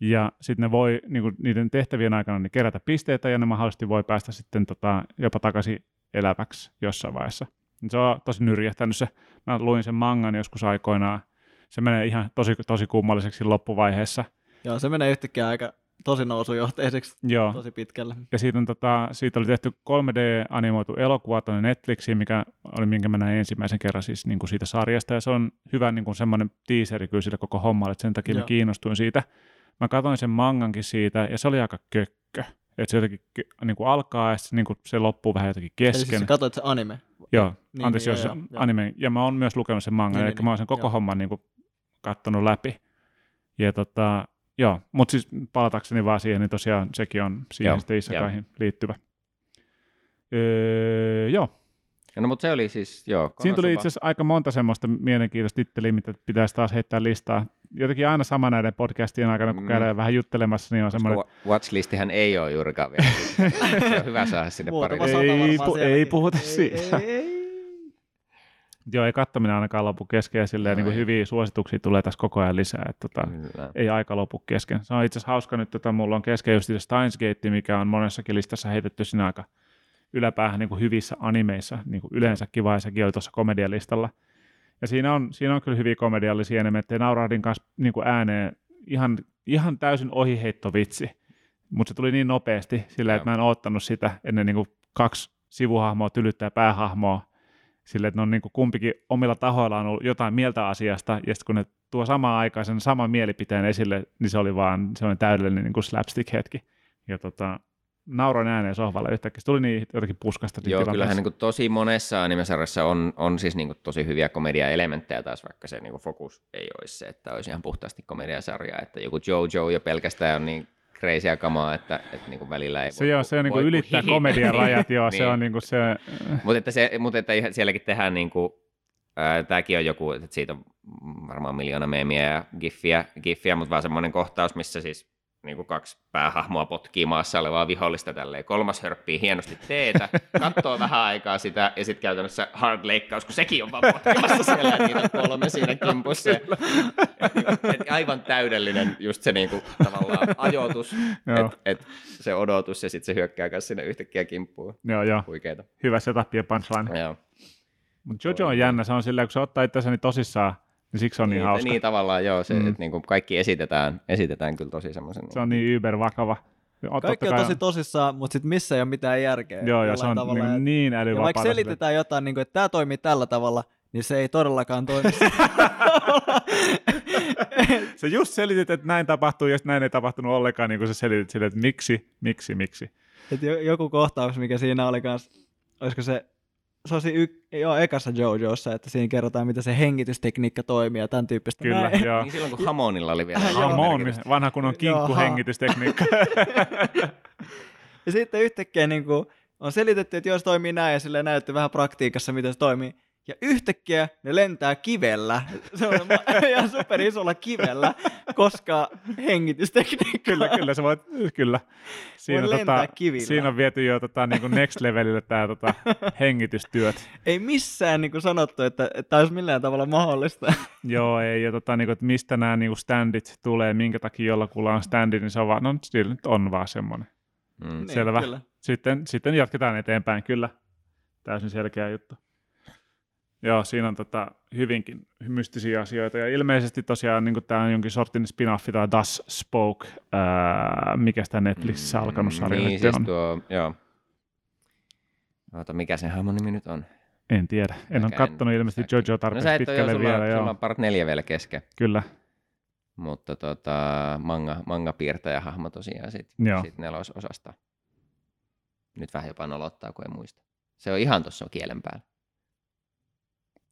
Ja sitten ne voi niin kuin niiden tehtävien aikana niin kerätä pisteitä, ja ne mahdollisesti voi päästä sitten tota, jopa takaisin eläväksi jossain vaiheessa. Se on tosi nyrjähtänyt se. Mä luin sen mangan joskus aikoinaan. Se menee ihan tosi, tosi kummalliseksi loppuvaiheessa. Joo, se menee yhtäkkiä aika tosi nousujohteiseksi Joo. tosi pitkälle. Ja siitä, on, tota, siitä oli tehty 3D-animoitu elokuva tuonne Netflixiin, mikä oli minkä mä näin ensimmäisen kerran siis niin kuin siitä sarjasta. Ja se on hyvä niin kuin semmoinen teaseri kyllä sille koko hommalle, että sen takia mä Joo. kiinnostuin siitä. Mä katsoin sen mangankin siitä, ja se oli aika kökkö. Että se jotenkin niin kuin alkaa, ja sitten niin kuin se loppuu vähän jotenkin Eli kesken. siis sä katsoit se anime. Joo, Niin, anteeksi, niin, jos joo, joo, joo. anime. Ja mä oon myös lukenut sen mangan, Niin, eli niin, mä oon sen koko joo. homman niin kuin, kattonut läpi. Ja tota, joo, mutta siis palatakseni vaan siihen, niin tosiaan sekin on siihen Joo, sitten Isakaihin liittyvä. Öö, joo, No mutta se oli siis, joo. siinä tuli itse asiassa aika monta semmoista mielenkiintoista titteliä, mitä pitäisi taas heittää listaa. Jotenkin aina sama näiden podcastien aikana, kun Mm. käydään vähän juttelemassa, niin on semmoinen, wa- Watchlistihän ei ole juurikaan vielä. se on hyvä saada sinne pari. Ei pu- ei puhuta Ei, siitä. Ei, ei. joo, ei kattominen ainakaan lopu kesken, ja silleen, No niin kuin hyviä suosituksia tulee tässä koko ajan lisää. Että, tota, Kyllä. ei aika lopu kesken. Se on itse asiassa hauska nyt, että mulla on kesken just Steins Gate, mikä on monessakin listassa heitetty siinä aika yläpäähän niin kuin hyvissä animeissa, niin kuin yleensäkin, vai sekin oli tuossa komedialistalla. Ja siinä on, siinä on kyllä hyviä komediallisia elementtejä. Naurahdin kanssa niin kuin ääneen ihan, ihan täysin ohiheittovitsi, mutta se tuli niin nopeasti sillä, että mä en oottanut sitä ennen niin kuin kaksi sivuhahmoa tylyttää päähahmoa sille, että ne on niin kuin kumpikin omilla tahoillaan ollut jotain mieltä asiasta, ja sitten kun ne tuo samaan aikaan sen saman mielipiteen esille, niin se oli vaan sellainen täydellinen niin kuin slapstick-hetki. Ja tota, nauroin ääneen sohvalle yhtäkkiä. Se tuli niin jotenkin puskasta. Joo, kyllähän niin kuin tosi monessa animesarjassa on, on siis niin kuin tosi hyviä komediaelementtejä taas, vaikka se niin kuin fokus ei olisi se, että olisi ihan puhtaasti komediasarja, että joku Jojo jo pelkästään on niin crazyä kamaa, että, että niin kuin välillä ei Se, joo, se on niin kuin voi ylittää komedian rajat, joo, se Niin. on niin kuin se, Mutta että, se, mutta että ihan sielläkin tehdään niin kuin, ää, tämäkin on joku, että siitä on varmaan miljoona meemiä ja giffiä, giffiä mutta vaan semmoinen kohtaus, missä siis niin kuin kaksi päähahmoa potkii maassa olevaa vihollista tälleen. Kolmas hörppii hienosti teetä, katsoo vähän aikaa sitä ja sitten käytännössä hard leikkaus, kun sekin on vaan potkimassa siellä ja niitä kolme siinä kimpussa. Et aivan täydellinen just se niin kuin, tavallaan ajoitus, että et se odotus ja sitten se hyökkää kanssa sinne yhtäkkiä kimppuun. Joo, joo. Huikeeta. Hyvä setup ja punchline. Joo. Mutta Jojo on jännä, se on silleen, kun se ottaa itsensä niin tosissaan, niin siksi se on niin, niin, hauska. niin tavallaan joo, se, Mm. että niin kuin kaikki esitetään, esitetään kyllä tosi semmoisen. Se on niin yber vakava. O- Kaikki on tosi tosissaan, mutta sitten missä ei ole mitään järkeä. Joo, ja se on tavalla. niin, Ja- niin ja älyvapaata. vaikka selitetään jotain, niin kuin, että tämä toimii tällä tavalla, niin se ei todellakaan toimi. Se just selitit, että näin tapahtuu, ja sitten näin ei tapahtunut ollenkaan, niin kuin sä selitit sille, että miksi, miksi, miksi. Et jo- joku kohtaus, mikä siinä oli kans, olisiko se, se olisi y- joo, ekassa JoJossa, että siinä kerrotaan, miten se hengitystekniikka toimii ja tämän tyyppistä. Kyllä, Näin. joo. Niin silloin kun Hamonilla oli vielä Joo. Hamon, vanha kunnon Joo. kinkkuhengitystekniikka. Ja sitten yhtäkkiä niin kuin, on selitetty, että jos toimii näin ja sille näytti vähän praktiikassa, miten se toimii. Ja yhtäkkiä ne lentää kivellä, se on ihan super isolla kivellä, koska hengitystekniikka. kyllä, kyllä, se voit, kyllä. Siinä, Voi tota, kivillä. siinä on viety jo tota, niin kuin next levelille tämä tota, hengitystyöt. Ei missään niin kuin sanottu, että, että tämä olisi millään tavalla mahdollista. Joo, ei, ja tota, niin kuin, että mistä nämä niin kuin standit tulee, minkä takia jollakulla on standi, niin se on vaan, no sillä nyt on vaan semmoinen. Mm. Niin, Selvä. Kyllä. Sitten, sitten jatketaan eteenpäin, kyllä. Täysin selkeä juttu. Joo, siinä on tota, hyvinkin mystisiä asioita. Ja ilmeisesti tosiaan niin tämä on jonkin sortin spin-offi tai Das Spoke, ää, mikä sitä Netflixissä alkanut sarja Niin, nyt siis on. tuo, joo. Ota, mikä sen hahmon nimi nyt on? En tiedä. En ole Mäkään en- kattonut ilmeisesti mäkään. Jojo No tarpeeksi sä ole jo, pitkälle sulla, vielä. sulla Joo, on part neljä vielä kesken, kyllä. mutta tota, manga, manga hahmo tosiaan sit, Joo. sit nelososasta. Nyt vähän jopa nolottaa, kun ei muista. Se on ihan tuossa kielen päällä.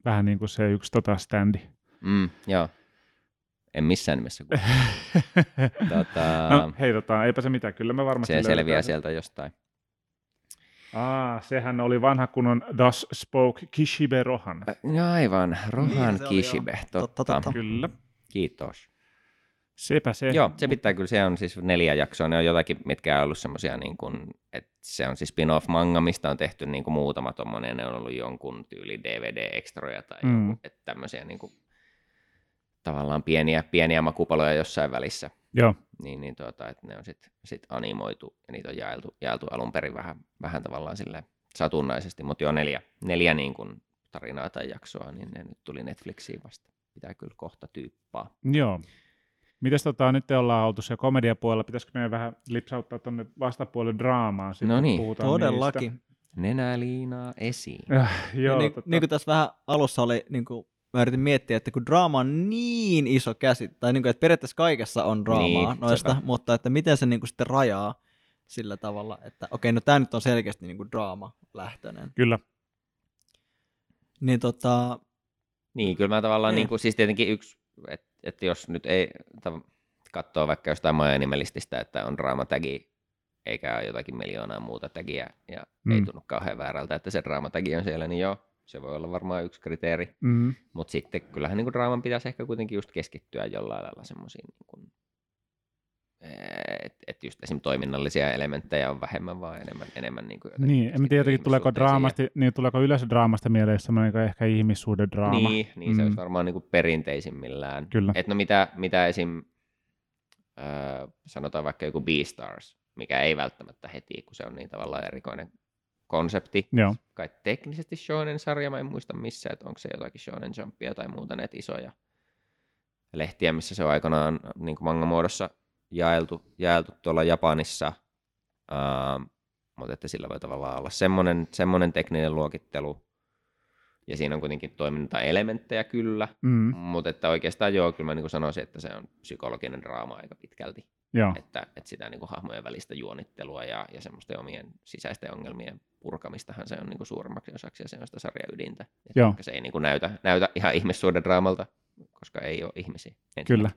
Vähän niin kuin se yksi tota standi. Mm, joo. En missään nimessä tota, no hei, tota, eipä se mitään. Kyllä me varmasti se selviää sieltä jostain. Aa, sehän oli vanha kunnon Das Spoke Kishibe Rohan. No aivan, Rohan Niin, Kishibe. Totta, totta. Kyllä. Kiitos. Sepä se. Joo, se pitää kyllä, se on siis neljä jaksoa, ne on jotakin, mitkä on ollut semmoisia, niin kuin, että se on siis spin-off manga, mistä on tehty niin kuin muutama tommonen, ne on ollut jonkun tyyli DVD-ekstroja tai Mm. joku, että tämmöisiä niin kuin, tavallaan pieniä, pieniä makupaloja jossain välissä, Joo. niin, niin tuota, että ne on sitten sit animoitu ja niitä on jaeltu, jaeltu alun perin vähän, vähän tavallaan silleen satunnaisesti, mutta jo neljä, neljä niin kuin tarinaa tai jaksoa, niin ne nyt tuli Netflixiin vasta. Pitää kyllä kohta tyyppaa. Joo. Mites tota, nyt te ollaan oltu siellä komediapuolella, pitäisikö meidän vähän lipsauttaa tuonne vastapuolelle draamaan? Sitten No niin. puhutaan Todellakin. Nenä liinaa esiin. Niistä. Äh, Ja joo, niin, tota, niin kuin tässä vähän alussa oli, niin kuin mä yritin miettiä, että kun draama on niin iso käsite, tai niin kuin, että periaatteessa kaikessa on draamaa Niin, noista, sepä. mutta että miten se niin kuin sitten rajaa sillä tavalla, että okei, no tämä nyt on selkeästi niin kuin draama lähtöinen. Kyllä. Niin tota, Niin, kyllä mä tavallaan, Niin. niin kuin, siis tietenkin yksi, että et jos nyt ei katsoo vaikka jostain Miami-melististä, että on draamatagi, eikä ole jotakin miljoonaa muuta tagia, ja mm. ei tunnu kauhean väärältä, että se draamatagi on siellä, niin joo, se voi olla varmaan yksi kriteeri. Mm. Mutta sitten kyllähän niin draaman pitäisi ehkä kuitenkin just keskittyä jollain lailla semmoisiin, niin että et just esim. toiminnallisia elementtejä on vähemmän, vaan enemmän, enemmän niin kuin Niin, en tiedä, tuleeko draamasta, niin tuleeko yleensä draamasta mieleen semmoinen ehkä ihmissuhdedraama. Niin, niin se Mm. olisi varmaan niin kuin perinteisimmillään. Kyllä. Et no mitä, mitä esim. Öö, sanotaan vaikka joku Beastars, mikä ei välttämättä heti, kun se on niin tavallaan erikoinen konsepti. Joo. Kai teknisesti shonen-sarja, mä en muista missä, että onko se jotakin shonen jumpia tai muuta näitä isoja lehtiä, missä se on aikanaan niin kuin manga-muodossa jaeltu, jaeltu tuolla Japanissa. Uh, mutta että sillä voi tavallaan olla semmoinen, semmoinen tekninen luokittelu, ja siinä on kuitenkin toimintaelementtejä kyllä, Mm. mutta että oikeastaan joo, kyllä mä niin kuin sanoisin, että se on psykologinen draama aika pitkälti. Joo. Että, että sitä niin kuin hahmojen välistä juonittelua ja, ja semmoisten omien sisäisten ongelmien purkamistahan se on niin kuin suurimmaksi osaksi ja se on sitä sarjan ydintä. Että Joo. se ei niin kuin näytä, näytä ihan ihmissuuden draamalta, koska ei ole ihmisiä. ensinnäkin. Kyllä.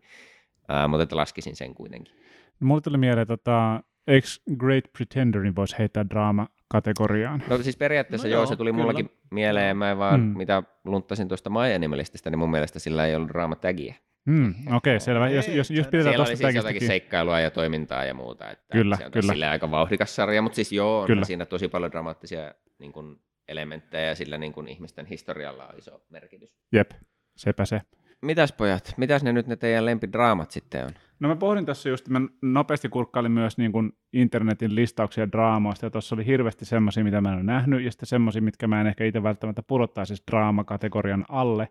Ää, mutta että laskisin sen kuitenkin. Mulle tuli mieleen, tota, eikö Great Pretenderin voisi heittää draama-kategoriaan? No siis periaatteessa No joo, joo, se tuli kyllä. mullakin mieleen, mä en vaan, Mm. mm. mitä lunttasin tuosta My Animalistista, niin mun mielestä sillä ei ollut draamatagia. Hmm, Okei, okay, selvä. Jos, jos, jos pidetään Siellä oli tuosta siis jotakin seikkailua ja toimintaa ja muuta. Että Kyllä, se on kyllä. Sille aika vauhdikas sarja, mutta siis joo, on Kyllä. siinä tosi paljon dramaattisia niin kuin, elementtejä ja sillä niin kuin, ihmisten historialla on iso merkitys. Jep, sepä se. Mitäs pojat, mitäs ne nyt ne teidän lempidraamat sitten on? No mä pohdin tässä just, mä nopeasti kurkkailin myös niin kuin internetin listauksia draamoista, ja tuossa oli hirveästi semmoisia, mitä mä en ole nähnyt, ja sitten semmoisia, mitkä mä en ehkä itse välttämättä pudottaisi siis draamakategorian alle.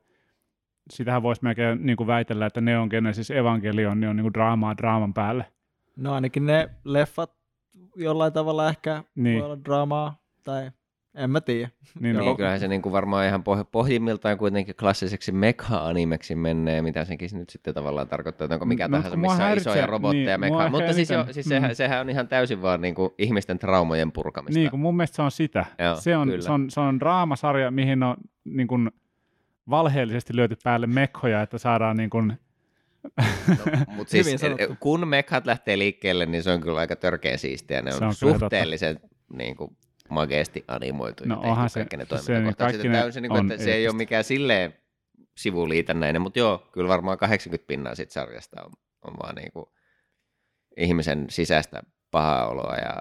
Sitähän voisi melkein niin kuin väitellä, että Neon Genesis Evangelion niin on niin kuin draamaa draaman päälle. No ainakin ne leffat jollain tavalla ehkä Niin. niin. voi olla draamaa, tai en mä tiedä. Niin, Joo. Niin, kyllähän se niin kuin varmaan ihan poh- pohjimmiltaan kuitenkin klassiseksi mekha-animeksi menee, mitä senkin nyt sitten tavallaan tarkoittaa, että onko mikä No, tahansa, missä on isoja robotteja niin, mua mekha. ehkä Mutta siis, jo, siis sehän, mm. sehän on ihan täysin vaan niin kuin ihmisten traumojen purkamista. Niin, kun mun mielestä se on sitä. Joo, se, on, kyllä. se, on, se on draamasarja, mihin on niin kuin valheellisesti löyty päälle mekkoja, että saadaan niin kuin, No, mutta siis, kun mekhat lähtee liikkeelle, niin se on kyllä aika törkeä siistiä. Ne on, Se on suhteellisen niin kuin, mageesti animoitu. No ja tehty onhan se- kaikki ne se- toimintakohtaukset. kaikki ne Tämä on se, niin kuin, että se ei ole mikään silleen sivuliitännäinen, mutta joo, kyllä varmaan 80 pinnaa siitä sarjasta on, on vaan niin kuin ihmisen sisäistä pahaa oloa ja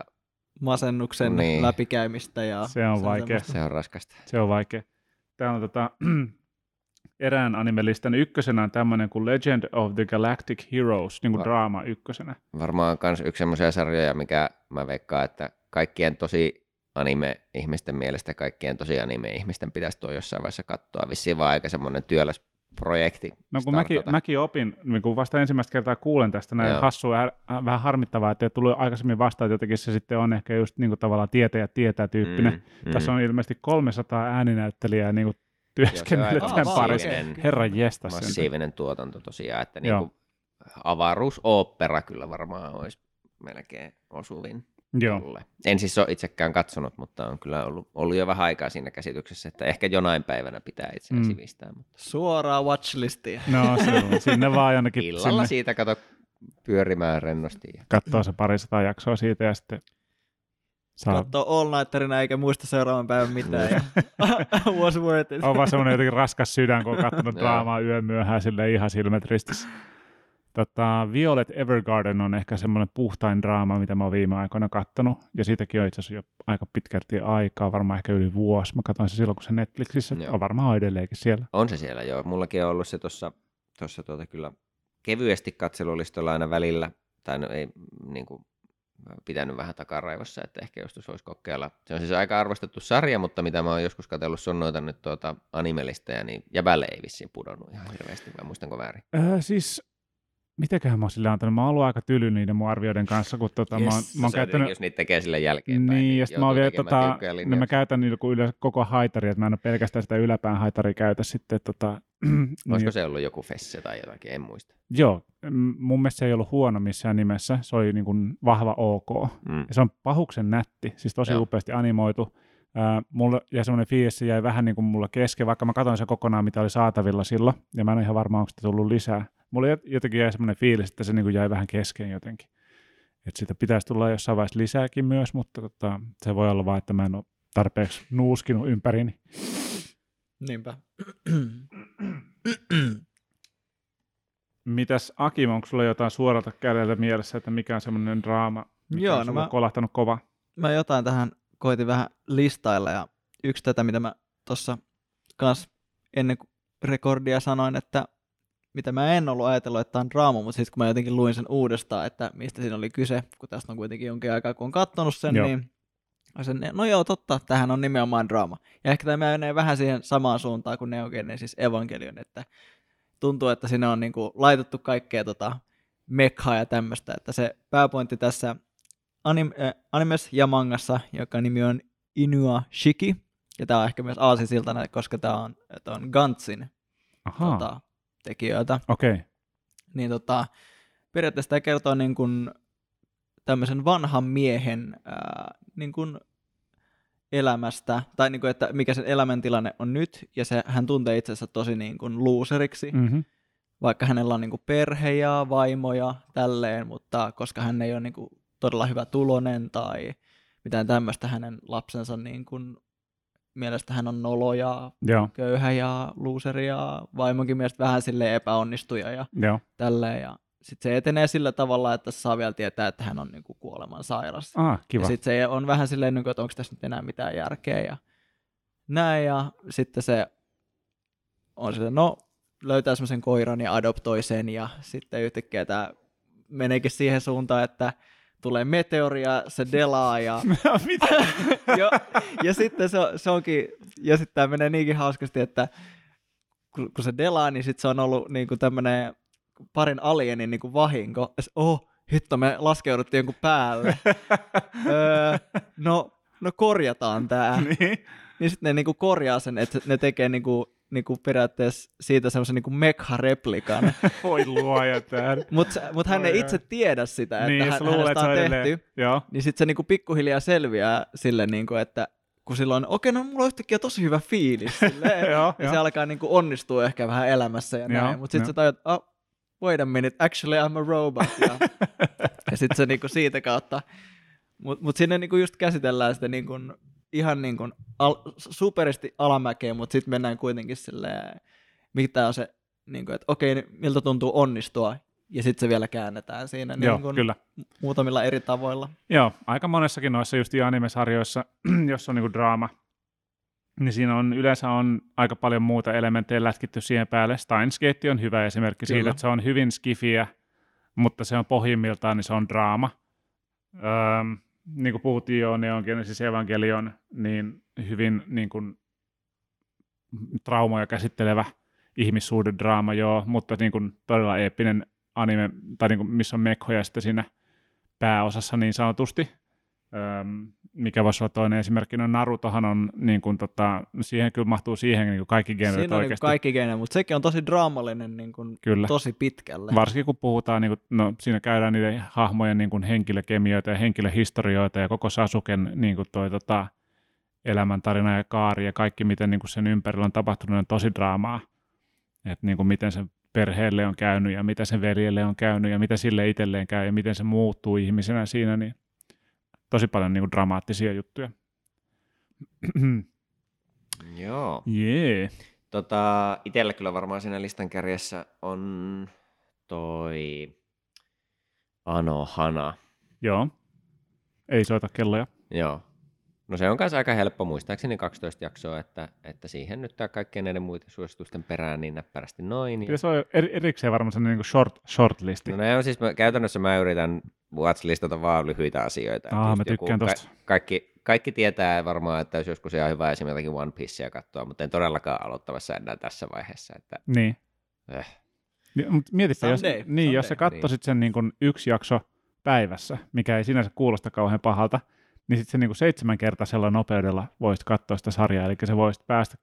Masennuksen Niin. niin. läpikäymistä. Ja Se on vaikea. se on raskasta. se on vaikea. Täällä on tota, erään animelistan ykkösenä on tämmöinen kuin Legend of the Galactic Heroes, niin kuin Va- draama ykkösenä. Varmaan myös yksi semmoisia sarjoja, mikä mä veikkaan, että kaikkien tosi anime-ihmisten mielestä kaikkien tosi anime-ihmisten pitäisi tuo jossain vaiheessa katsoa. Vissiin vaan aika semmoinen työläs projekti. No kun mäkin, startata. mäkin opin, niin kun vasta ensimmäistä kertaa kuulen tästä näin Joo. hassua ja äh, vähän harmittavaa, että ei tullut aikaisemmin vastaan, että jotenkin se sitten on ehkä just niin kuin tavallaan tietäjä tietää tyyppinen. Mm, Tässä on ilmeisesti 300 ääninäyttelijää niin kuin työskennellyt tämän parissa. Herran jestas. sen. massiivinen tuotanto tosiaan, että Joo. niinku avaruusooppera kyllä varmaan olisi melkein osuvin Joo. mulle. En siis ole itsekään katsonut, mutta on kyllä ollut, ollut jo vähän aikaa siinä käsityksessä, että ehkä jonain päivänä pitää itseään Mm. mm. sivistää. Mutta Suoraan watchlistiin. No se on. Sinne vaan jonnekin illalla sinne siitä kato pyörimään rennosti. Ja... katsoo se parisataa jaksoa siitä ja sitten saa Katsoo All Nighterina eikä muista seuraavan päivän mitään. ja was worth it. on vaan semmoinen jotenkin raskas sydän, kun on katsonut draamaa yön myöhään sille ihan silmät ristissä. Tota, Violet Evergarden on ehkä semmoinen puhtain draama, mitä mä oon viime aikoina kattonut. Ja siitäkin on itse asiassa jo aika pitkälti aikaa, varmaan ehkä yli vuosi. Mä katsoin se silloin, kun se Netflixissä Joo. on varmaan edelleenkin siellä. On se siellä joo. Mullakin on ollut se tuossa tossa tuota kyllä kevyesti katselulistolla aina välillä, tai no ei niin kuin, pitänyt vähän takaraivossa, että ehkä joskus voisi kokeilla. Se on siis aika arvostettu sarja, mutta mitä mä oon joskus katsellut sun noita nyt tuota animelisteja, niin jäbälle ei vissiin pudonnut ihan hirveästi, vai muistanko väärin? Öö, siis, mitenköhän mä oon sille antanut? Mä oon ollut aika tyly niiden mun arvioiden kanssa, kun tota, mä, oon, mä oon käyttänyt... Jos niitä tekee sille jälkeenpäin. Niin, ja sitten mä oon vielä, tota, no mä käytän niillä kuin yleensä koko haitari, että mä en ole pelkästään sitä yläpään haitaria käytä sitten. Tota, Olisiko niin, se ollut joku fesse tai jotakin, en muista. Joo, mun mielestä se ei ollut huono missään nimessä, se oli niin kuin vahva ok. Mm. Ja se on pahuksen nätti, siis tosi Joo. upeasti animoitu. Ää, mulle, ja semmoinen fiilis jäi vähän niin kuin mulla kesken, vaikka mä katsoin se kokonaan, mitä oli saatavilla silloin, ja mä en ole ihan varma, onko sitä tullut lisää. Mulla jot- jotenkin jäi semmoinen fiilis, että se niin kuin jäi vähän kesken jotenkin. Että sitä pitäisi tulla jossain vaiheessa lisääkin myös, mutta tota, se voi olla vaan, että mä en ole tarpeeksi nuuskinut ympärini. Niinpä. Mitäs Akim, onko sulla jotain suoralta kädeltä mielessä, että mikä on semmoinen draama, mikä Joo, on no mä- kolahtanut kova? mä jotain tähän koitin vähän listailla ja yksi tätä, mitä mä tuossa kans ennen kuin rekordia sanoin, että mitä mä en ollut ajatellut, että tämä on draama, mutta sitten kun mä jotenkin luin sen uudestaan, että mistä siinä oli kyse, kun tästä on kuitenkin jonkin aikaa, kun on kattonut sen, Joo. niin sen, no joo, totta, tähän on nimenomaan draama. Ja ehkä tämä menee vähän siihen samaan suuntaan kuin Neo Genesis Evangelion, että tuntuu, että sinne on niinku laitettu kaikkea tota mekhaa ja tämmöistä, että se pääpointti tässä anim, äh, animes ja mangassa, joka nimi on Inua Shiki, ja tämä on ehkä myös aasisiltainen, koska tämä on, on Gantsin Ahaa, tota, tekijöiltä. okei. Okay. Niin tota, periaatteessa tämä kertoo niin kuin tämmöisen vanhan miehen ää, niin kuin elämästä, tai niin kuin, että mikä sen elämäntilanne on nyt, ja se, hän tuntee itsensä tosi niin kuin loseriksi, mm. Mm-hmm. vaikka hänellä on niin kuin perhe ja vaimoja tälleen, mutta koska hän ei ole niin kuin todella hyvä tulonen tai mitään tämmöistä hänen lapsensa niin kuin mielestä hän on nolo ja Joo, köyhä ja looseri ja vaimonkin mielestä vähän sille epäonnistuja ja joo. tälleen. Ja sitten se etenee sillä tavalla, että saa vielä tietää, että hän on niinku kuoleman sairas. Ah, kiva. Ja sitten se on vähän silleen, niinku, että onko tässä nyt enää mitään järkeä ja näin. Ja sitten se on silleen, no löytää semmoisen koiran ja adoptoi sen ja sitten yhtäkkiä tämä meneekin siihen suuntaan, että tulee meteori ja se delaa ja, jo, ja sitten se, se onkin, ja sitten tämä menee niinkin hauskasti, että kun, kun se delaa, niin sitten se on ollut niinku tämmöinen parin alienin niinku vahinko. Ja se, oh, hitto, me laskeuduttiin jonkun päälle. öö, no, no korjataan tämä. niin. Niin sitten ne niinku korjaa sen, että ne tekee niinku, niinku periaatteessa siitä semmoisen niinku mekha-replikan. Voi luoja tähän. Mutta mut hän ei itse tiedä sitä, että niin, hän, jos luulee, hänestä on tehty. Joo. Niin sitten se niinku pikkuhiljaa selviää sille, niinku, että kun silloin, okei, no mulla on yhtäkkiä tosi hyvä fiilis. Silleen, Joo, ja joo. se alkaa niinku onnistua ehkä vähän elämässä ja näin. Mutta sitten se tajut, oh, wait a minute, actually I'm a robot. Ja, ja sitten se niinku siitä kautta. Mutta mut sinne niinku just käsitellään sitä niinku ihan niinku al, superisti alamäkeä, mutta sitten mennään kuitenkin silleen, mitä on se, niinku, että okei, niin miltä tuntuu onnistua. Ja sitten se vielä käännetään siinä Joo, niinku, kyllä. muutamilla eri tavoilla. Joo, aika monessakin noissa just animesarjoissa, jos on niinku draama, niin siinä on yleensä on aika paljon muuta elementtejä lätkitty siihen päälle. Steins Gate on hyvä esimerkki Kyllä. siitä, että se on hyvin skifiä, mutta se on pohjimmiltaan, niin se on draama. Öö, niin kuin puhuttiin jo Neon Genesis Evangelion, niin hyvin niin kuin, traumoja käsittelevä ihmissuhdedraama, joo, mutta niin kuin, todella eeppinen anime, tai niin kuin, missä on mekhoja sitten siinä pääosassa niin sanotusti. Öm, mikä voisi olla toinen esimerkki, no Narutohan on, niin kuin, tota, siihen kyllä mahtuu siihen niin kuin kaikki genret Siinä on oikeasti. kaikki gene, mutta sekin on tosi draamallinen niin kuin, Kyllä. tosi pitkälle. Varsinkin kun puhutaan, niin kuin, no, siinä käydään niiden hahmojen niin kuin henkilökemioita ja henkilöhistorioita ja koko Sasuken niin kuin toi, tota, elämäntarina ja kaari ja kaikki, miten niin kuin sen ympärillä on tapahtunut, on tosi draamaa. Että niin kuin miten sen perheelle on käynyt ja mitä sen veljelle on käynyt ja mitä sille itselleen käy ja miten se muuttuu ihmisenä siinä, niin tosi paljon niin kuin dramaattisia juttuja. Joo. Jee. Tota, itellä kyllä varmaan siinä listan kärjessä on toi Anohana. Joo. Ei soita kelloja. Joo. No se on kanssa aika helppo, muistaakseni 12 jaksoa, että, että siihen nyt tää kaikkien näiden muiden suositusten perään niin näppärästi noin. Ja... Pitäisi olla eri- erikseen varmaan sellainen niin kuin short, short listi. No ne on siis, mä, käytännössä mä yritän watchlistata vaan lyhyitä asioita. Aa, mä joku tykkään tosta. kaikki, kaikki tietää varmaan, että jos joskus ihan hyvä esimerkiksi One Piecea katsoa, mutta en todellakaan aloittavassa enää tässä vaiheessa. Että, Niin. eh. Niin, mutta mietipä, jos, niin, jos sä someday, katsoisit sen niin kuin yksi jakso päivässä, mikä ei sinänsä kuulosta kauhean pahalta, niin sitten se niin kuin seitsemänkertaisella nopeudella voisit katsoa sitä sarjaa, eli se voisit päästä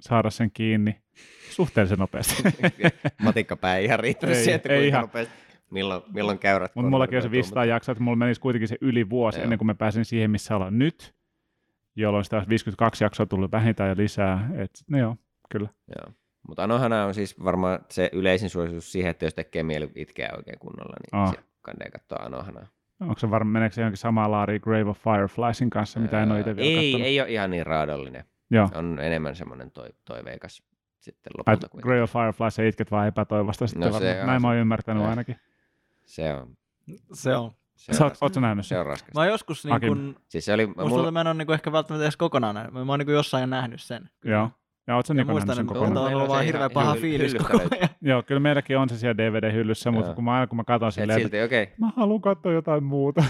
saada sen kiinni suhteellisen nopeasti. Matikkapää ei ihan riittänyt siihen, että kuinka ihan. nopeasti, milloin, milloin käyrät. Mutta mullakin on se konvertoituu, 500 jaksoa, että mulla menisi kuitenkin se yli vuosi Joo. ennen kuin mä pääsin siihen, missä ollaan nyt, jolloin sitä olisi 52 jaksoa tullut vähintään ja lisää. Et, no joo, kyllä. Joo. Mutta Anohana on siis varmaan se yleisin suositus siihen, että jos tekee mieli itkeä oikein kunnolla, niin ah. kannattaa katsoa Anohanaa. Onko se varmaan, meneekö se johonkin samaan laariin Grave of Firefliesin kanssa, mitä en ole itse vielä ei, katsonut? ei ole ihan niin raadollinen. Joo. On enemmän semmoinen toi, toiveikas sitten lopulta. kuitenkin. Grave of Fireflies ja itket vaan epätoivosta sitten No se varmaan. Näin mä oon se- ymmärtänyt joo. ainakin. Se on, Se on. se Sä on, oot, oot sä nähnyt se sen? on raskasta. Mä oon joskus niin kun, Siis se oli, musta mulla, mä en ole niin ehkä välttämättä edes kokonaan nähnyt. Mä oon niin jossain nähnyt sen. Joo. Ja oot sä Ja Niko nähnyt muistan, sen että kokonaan? on ollut vaan se hirveä ihan paha fiilis koko ajan. Joo, kyllä meilläkin on se siellä DVD-hyllyssä, mutta Joo. kun mä aina kun mä katson silleen, että silti, okei. Okay. mä haluan katsoa jotain muuta.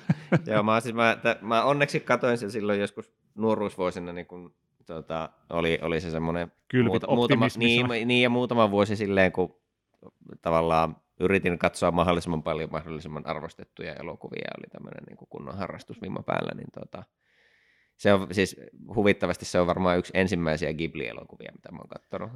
Joo, mä, siis, mä, t- mä onneksi katoin sen silloin joskus nuoruusvuosina, niin kun tota, oli, oli se semmoinen Kylpit muutama, niin, niin, ja muutama vuosi silleen, kun tavallaan yritin katsoa mahdollisimman paljon mahdollisimman arvostettuja elokuvia, oli tämmöinen niin kunnon harrastus vimma päällä, niin tota, se on siis huvittavasti se on varmaan yksi ensimmäisiä Ghibli-elokuvia, mitä mä oon katsonut.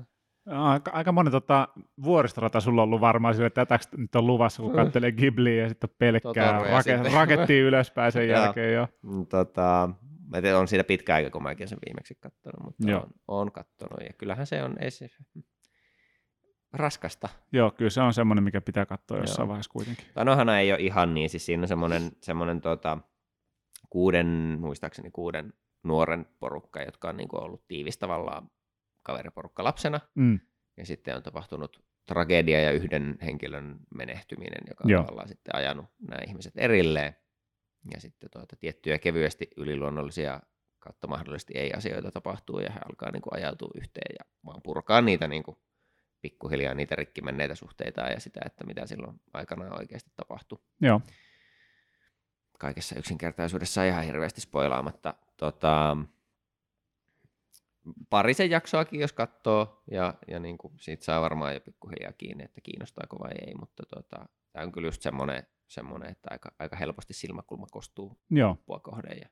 Aika, aika monen tota, vuoristorata sulla on ollut varmaan sille, että tätäks nyt on luvassa, kun kattelee Ghibliä ja sitten pelkkää Totoro ja rake, rakettiin ylöspäin sen jälkeen jo. Mm, Tota, mä tiedän, on siitä pitkä aika, kun mäkin sen viimeksi katsonut, mutta Joo. on, on katsonut. Ja kyllähän se on ei se, raskasta. Joo, kyllä se on semmoinen, mikä pitää katsoa jossain Joo. vaiheessa kuitenkin. Anohana ei ole ihan niin, siis siinä on semmoinen, semmoinen tota, kuuden, muistaakseni kuuden nuoren porukka, jotka on niin kuin ollut tiivis tavallaan kaveriporukka lapsena, Mm. ja sitten on tapahtunut tragedia ja yhden henkilön menehtyminen, joka on Joo. tavallaan sitten ajanut nämä ihmiset erilleen. Ja sitten tuota, tiettyjä kevyesti yliluonnollisia kautta mahdollisesti ei-asioita tapahtuu ja he alkaa niin kuin ajautua yhteen ja vaan purkaa niitä niin kuin pikkuhiljaa niitä rikki menneitä suhteita ja sitä, että mitä silloin aikanaan oikeasti tapahtui. Joo. Kaikessa yksinkertaisuudessa ihan hirveästi spoilaamatta. Tota, parisen jaksoakin, jos katsoo, ja, ja niin kuin siitä saa varmaan jo pikkuhiljaa kiinni, että kiinnostaako vai ei, mutta tota, tämä on kyllä just semmoinen, semmoinen että aika, aika helposti silmäkulma kostuu Joo. loppua kohden. Ja,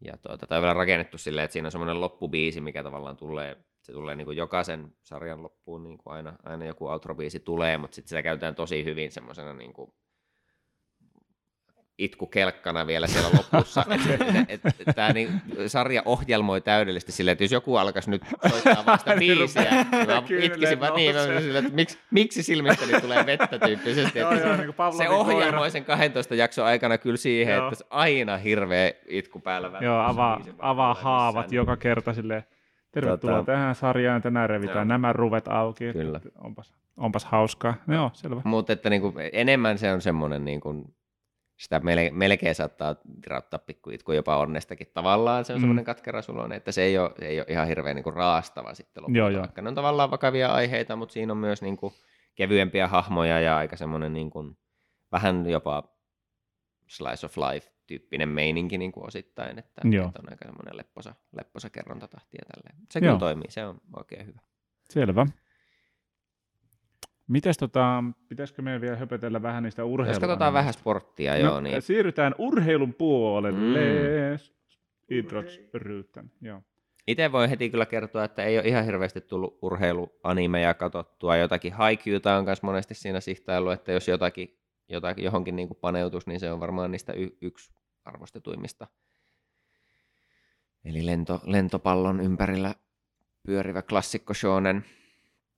ja tuota, tämä on vielä rakennettu silleen, että siinä on semmoinen loppubiisi, mikä tavallaan tulee, se tulee niin kuin jokaisen sarjan loppuun niin kuin aina, aina joku outrobiisi tulee, mutta sitten sitä käytetään tosi hyvin semmoisena niin kuin itkukelkkana vielä siellä lopussa. Tämä niin, sarja ohjelmoi täydellisesti silleen, että jos joku alkaisi nyt soittaa vasta Niin biisiä, niin mä itkisin vaan niin, että miksi, miksi silmistäni tulee vettä tyyppisesti. Joo, joo, se- niin se koira. ohjelmoi sen 12 jakson aikana kyllä siihen, Joo. että se aina hirveä itku päällä. Joo, avaa, avaa haavat joka kerta silleen, tervetuloa Tota- tähän sarjaan, tänään revitään Joo. nämä ruvet auki. Kyllä. Onpas, onpas hauskaa. Joo, selvä. Mutta että niinku, enemmän se on semmoinen, niinku, sitä melkein saattaa rauttaa pikku itku jopa onnestakin tavallaan. Se on Mm. semmoinen katkera suloinen, että se ei ole, se ei ole ihan hirveän niinku raastava sitten lopulta, Joo, joo. vaikka ne on tavallaan vakavia aiheita, mutta siinä on myös niinku kevyempiä hahmoja ja aika semmoinen niinku, vähän jopa slice of life tyyppinen meininki niin kuin osittain, että, Joo. että on aika semmoinen lepposa, lepposa kerrontatahti ja tälleen. Se Joo. kyllä toimii, se on oikein hyvä. Selvä. Mites tota, pitäisikö meidän vielä höpötellä vähän niistä urheiluista? Jos katsotaan vähän sporttia, no, joo, niin Siirrytään urheilun puolelle. Mm. Joo. Itse voin heti kyllä kertoa, että ei ole ihan hirveästi tullut urheiluanimeja katsottua. Jotakin Haikyuta on myös monesti siinä sihtailu, että jos jotakin, jotakin johonkin niin kuin paneutus, niin se on varmaan niistä y- yksi arvostetuimmista. Eli lento, lentopallon ympärillä pyörivä klassikko shonen.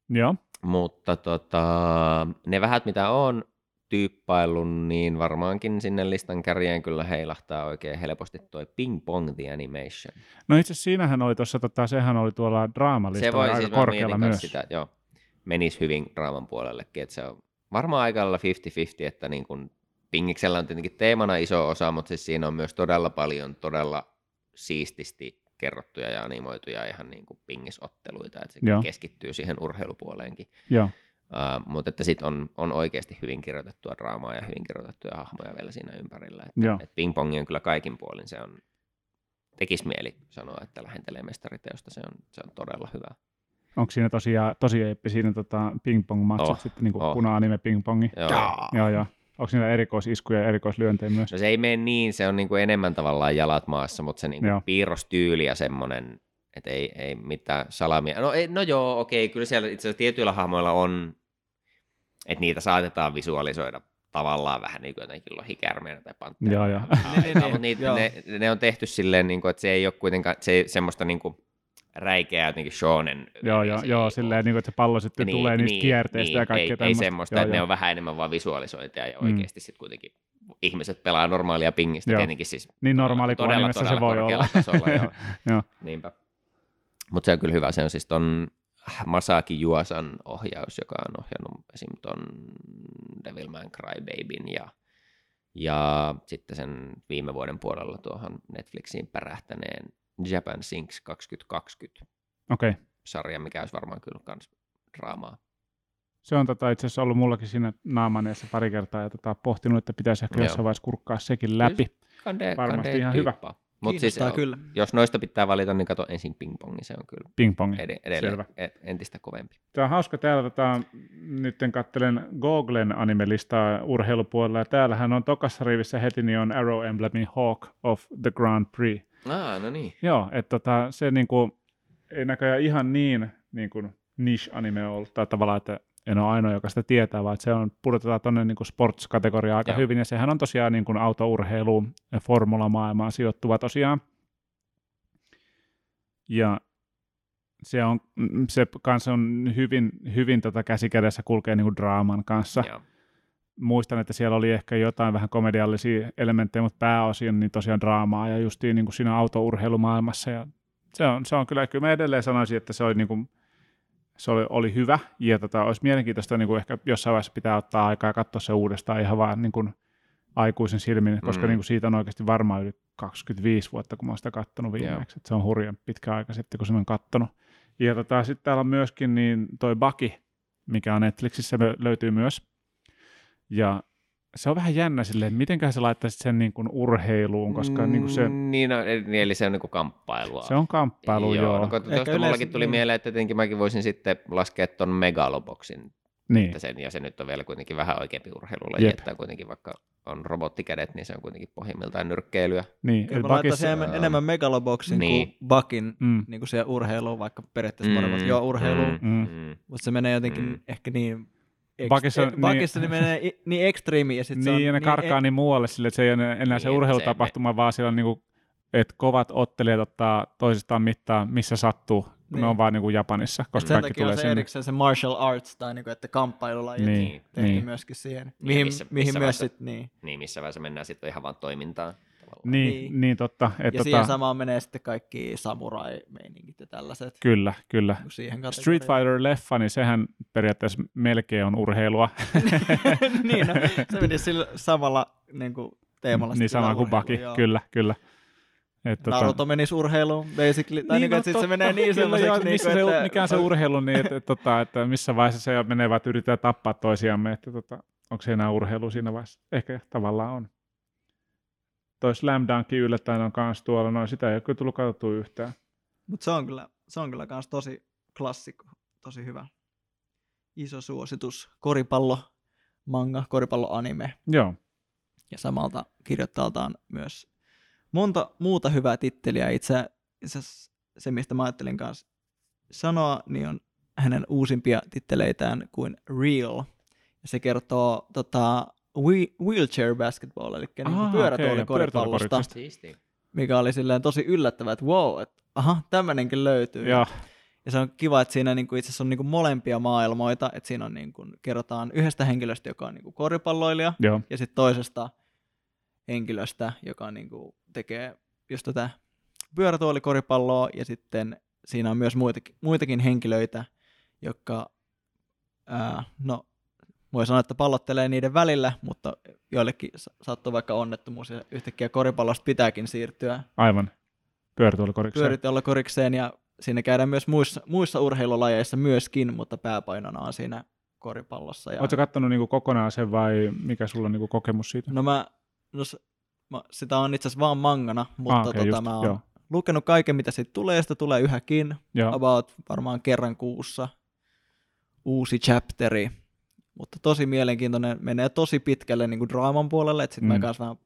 Joo, Mutta tota, ne vähät mitä on tyyppaillut, niin varmaankin sinne listan kärjeen kyllä heilahtaa oikein helposti toi Ping Pong The Animation. no itse asiassa siinähän oli tuossa, tota, sehän oli tuolla Se draamalistalla voi aika siis, korkealla myös. sitä, joo, menisi hyvin draaman puolellekin, että se on varmaan aika lailla 50-50, että niin kun Pingiksellä on tietenkin teemana iso osa, mutta siis siinä on myös todella paljon todella siististi kerrottuja ja animoituja ihan niin kuin pingisotteluita, että se Joo. keskittyy siihen urheilupuoleenkin. Joo, Uh, mutta että sitten on, on oikeasti hyvin kirjoitettua draamaa ja hyvin kirjoitettuja hahmoja vielä siinä ympärillä. Että, et ping-pongi on kyllä kaikin puolin, se on, tekisi mieli sanoa, että lähentelee mestariteosta, se on, se on todella hyvä. onko siinä tosiaan, tosi eeppi siinä tota, ping-pong-matsit Oh, sitten, niin kuin oh. puna-anime ping-pongi? Joo. Joo, joo. Onko niillä erikoisiskuja ja erikoislyöntejä myös? No se ei mene niin, se on niinku enemmän tavallaan jalat maassa, mutta se niinku Joo. piirrostyyli ja semmoinen, että ei, ei mitään salamia. No, ei, no joo, okei, kyllä siellä itse asiassa tietyillä hahmoilla on, että niitä saatetaan visualisoida tavallaan vähän niin kuin jotenkin lohikärmeenä tai pantteena. Joo, joo. Niin, niin, mutta niitä, joo. ne, ne, on tehty silleen, niin kuin, että se ei ole kuitenkaan se ei, semmoista niin kuin räikeää jotenkin shonen. Joo, joo, joo, silleen, niin kuin, että se pallo sitten Niin, tulee niistä niin, kierteistä niin, ja kaikkea ei, ei tämmöistä. semmoista, Joo, että ne joo. on vähän enemmän vaan visualisointia ja Mm. oikeasti sitten kuitenkin ihmiset pelaa normaalia pingistä, Joo. tietenkin siis Niin normaali kuin todella, animessa se todella voi olla. tasolla, joo. Joo. Niinpä. Mutta se on kyllä hyvä, se on siis ton Masaki Juasan ohjaus, joka on ohjannut esim. ton Devilman Crybabyn ja, ja sitten sen viime vuoden puolella tuohon Netflixiin pärähtäneen Japan Sinks 2020 Okei. sarja, mikä olisi varmaan kyllä kans draamaa. Se on tota, itse asiassa ollut mullakin siinä naamaneessa pari kertaa ja tota, pohtinut, että pitäisi ehkä Joo. jossain vaiheessa kurkkaa sekin läpi. Kande, Varmasti kande ihan hyvä. Tyyppaa. Mut siis, kyllä. jos noista pitää valita, niin kato ensin pingpongi, se on kyllä Ping-pongi. ed- edelleen Selvä. entistä kovempi. Tämä on hauska täällä, tota, nyt kattelen Googlen animelistaa urheilupuolella, ja täällähän on tokassa rivissä heti, niin on Arrow Emblemin Hawk of the Grand Prix. Ah, no niin. Joo, että tota, se niinku, ei näköjään ihan niin, niin kuin niche-anime ollut, tai tavallaan, että en ole ainoa, joka sitä tietää, vaan se on, pudotetaan tuonne niin sports-kategoriaan aika Joo. hyvin, ja sehän on tosiaan niin kuin autourheilu ja formulamaailmaan sijoittuva tosiaan. Ja se on, mm, se kanssa on hyvin, hyvin tota käsikädessä kulkee niin kuin draaman kanssa. Joo. muistan, että siellä oli ehkä jotain vähän komediallisia elementtejä, mutta pääosin niin tosiaan draamaa ja justiin niin kuin siinä autourheilumaailmassa. Ja se, on, se on kyllä, kyllä mä edelleen sanoisin, että se oli, niin kuin, se oli, oli hyvä ja tota, olisi mielenkiintoista niin kuin ehkä jossain vaiheessa pitää ottaa aikaa ja katsoa se uudestaan ihan vaan niin kuin aikuisen silmin, koska Mm. niin kuin siitä on oikeasti varmaan yli 25 vuotta, kun mä oon sitä kattonut viimeksi. Et se on hurjan pitkä aika sitten, kun sen on kattonut. Ja tota, sitten täällä on myöskin niin toi Baki, mikä on Netflixissä, lö- löytyy myös. Ja se on vähän jännä silleen, mitenköhän sä laittaisit sen niin kuin urheiluun, koska niin kuin se, Niin, no, eli eli se on niin kuin kamppailua. se on kamppailu, joo. joo. No, tuosta yleensä- mullakin tuli niin. mieleen, että tietenkin mäkin voisin sitten laskea ton megaloboksin niin, että sen, ja se nyt on vielä kuitenkin vähän oikeampi urheilulaji, Jep. että kuitenkin vaikka on robottikädet, niin se on kuitenkin pohjimmiltaan nyrkkeilyä. niin. Kyllä mä Bakissa- laittaisin enemmän, enemmän megaloboksin niin. Kuin bakin Mm. niin kuin siihen urheiluun, vaikka periaatteessa Mm, molemmat joo urheiluun, mm, Mm. mm. mutta se menee jotenkin Mm. ehkä niin... Bakissa- eh, bakissa niin, menee i- niin ekstriimi ja sitten se on... Niin, ja ne karkaa niin muualle sille, että se ei ole enää se Niin, urheilutapahtuma, vaan siellä on niinku, että kovat ottelijat ottaa toisistaan mittaa, missä sattuu. Niin. Niin. Ne on vaan niinku Japanissa, koska sen kaikki takia tulee on se sinne. erikseen se martial arts tai niinku, että kamppailulajit Niin, niin, tehtiin niin. myöskin siihen. Niin, Mihin, missä- mihin missä myös vaiheessa- sit, niin. Niin, missä vaiheessa mennään sitten ihan vaan toimintaan. Tavallaan. Niin, niin. Niin. niin totta. Et Ja tota, siihen samaan menee sitten kaikki samurai-meiningit ja tällaiset. Kyllä, kyllä. siihen Street Fighter-leffa, niin sehän periaatteessa melkein on urheilua. niin, no, se meni sillä samalla niin kuin, teemalla. niin sama kuin Baki, joo. kyllä, kyllä. Et, tota- Naruto menisi urheiluun, basically. Tai niin, niin, no se menee niin kyllä sellaiseksi, joo, niin missä se, että... mikä on se urheilu, niin että, että, tota, että missä vaiheessa se menee, vaan että yritetään tappaa toisiamme, että tota, onko se enää urheilu siinä vaiheessa? Ehkä tavallaan on. Toi Slam Dunk yllättäen on kanssa tuolla, no sitä ei ole kyllä tullut katsottua yhtään. Mutta se on kyllä, se on kyllä kans tosi klassikko, tosi hyvä. Iso suositus, koripallo, manga, koripallo anime Joo, ja samalta kirjoittajaltaan myös monta muuta hyvää titteliä. Itse itse se, mistä mä ajattelin kanssa sanoa, niin on hänen uusimpia titteleitään kuin Real. Ja se kertoo tota, wheelchair basketball, eli niin Aha, pyörätuolikoripallosta, Siistiä. mikä oli silleen tosi yllättävää, että wow, että aha, tämmöinenkin löytyy. joo, Ja se on kiva, että siinä niinku itse asiassa on niinku molempia maailmoita, että siinä on niinku, kerrotaan yhdestä henkilöstä, joka on niinku koripalloilija, joo, ja sitten toisesta henkilöstä, joka niinku tekee just tätä pyörätuolikoripalloa, ja sitten siinä on myös muitakin, muitakin henkilöitä, jotka, ää, no voi sanoa, että pallottelee niiden välillä, mutta joillekin sa- sattuu vaikka onnettomuus, ja yhtäkkiä koripallosta pitääkin siirtyä aivan. Pyörätuolikoriksi. pyörityolokorikseen ja siinä käydään myös muissa, muissa urheilulajeissa myöskin, mutta pääpainona on siinä koripallossa. Ja... Oletko kattonut niinku kokonaan sen vai mikä sulla on niinku kokemus siitä? No mä, no, mä, sitä on itse asiassa vaan mangana, mutta Ah, okei, tota, just, mä oon joo. lukenut kaiken, mitä siitä tulee, ja sitä tulee yhäkin, Joo, about varmaan kerran kuussa uusi chapteri, mutta tosi mielenkiintoinen, menee tosi pitkälle niin kuin draaman puolelle, että sitten mm. Mä kanssa vähän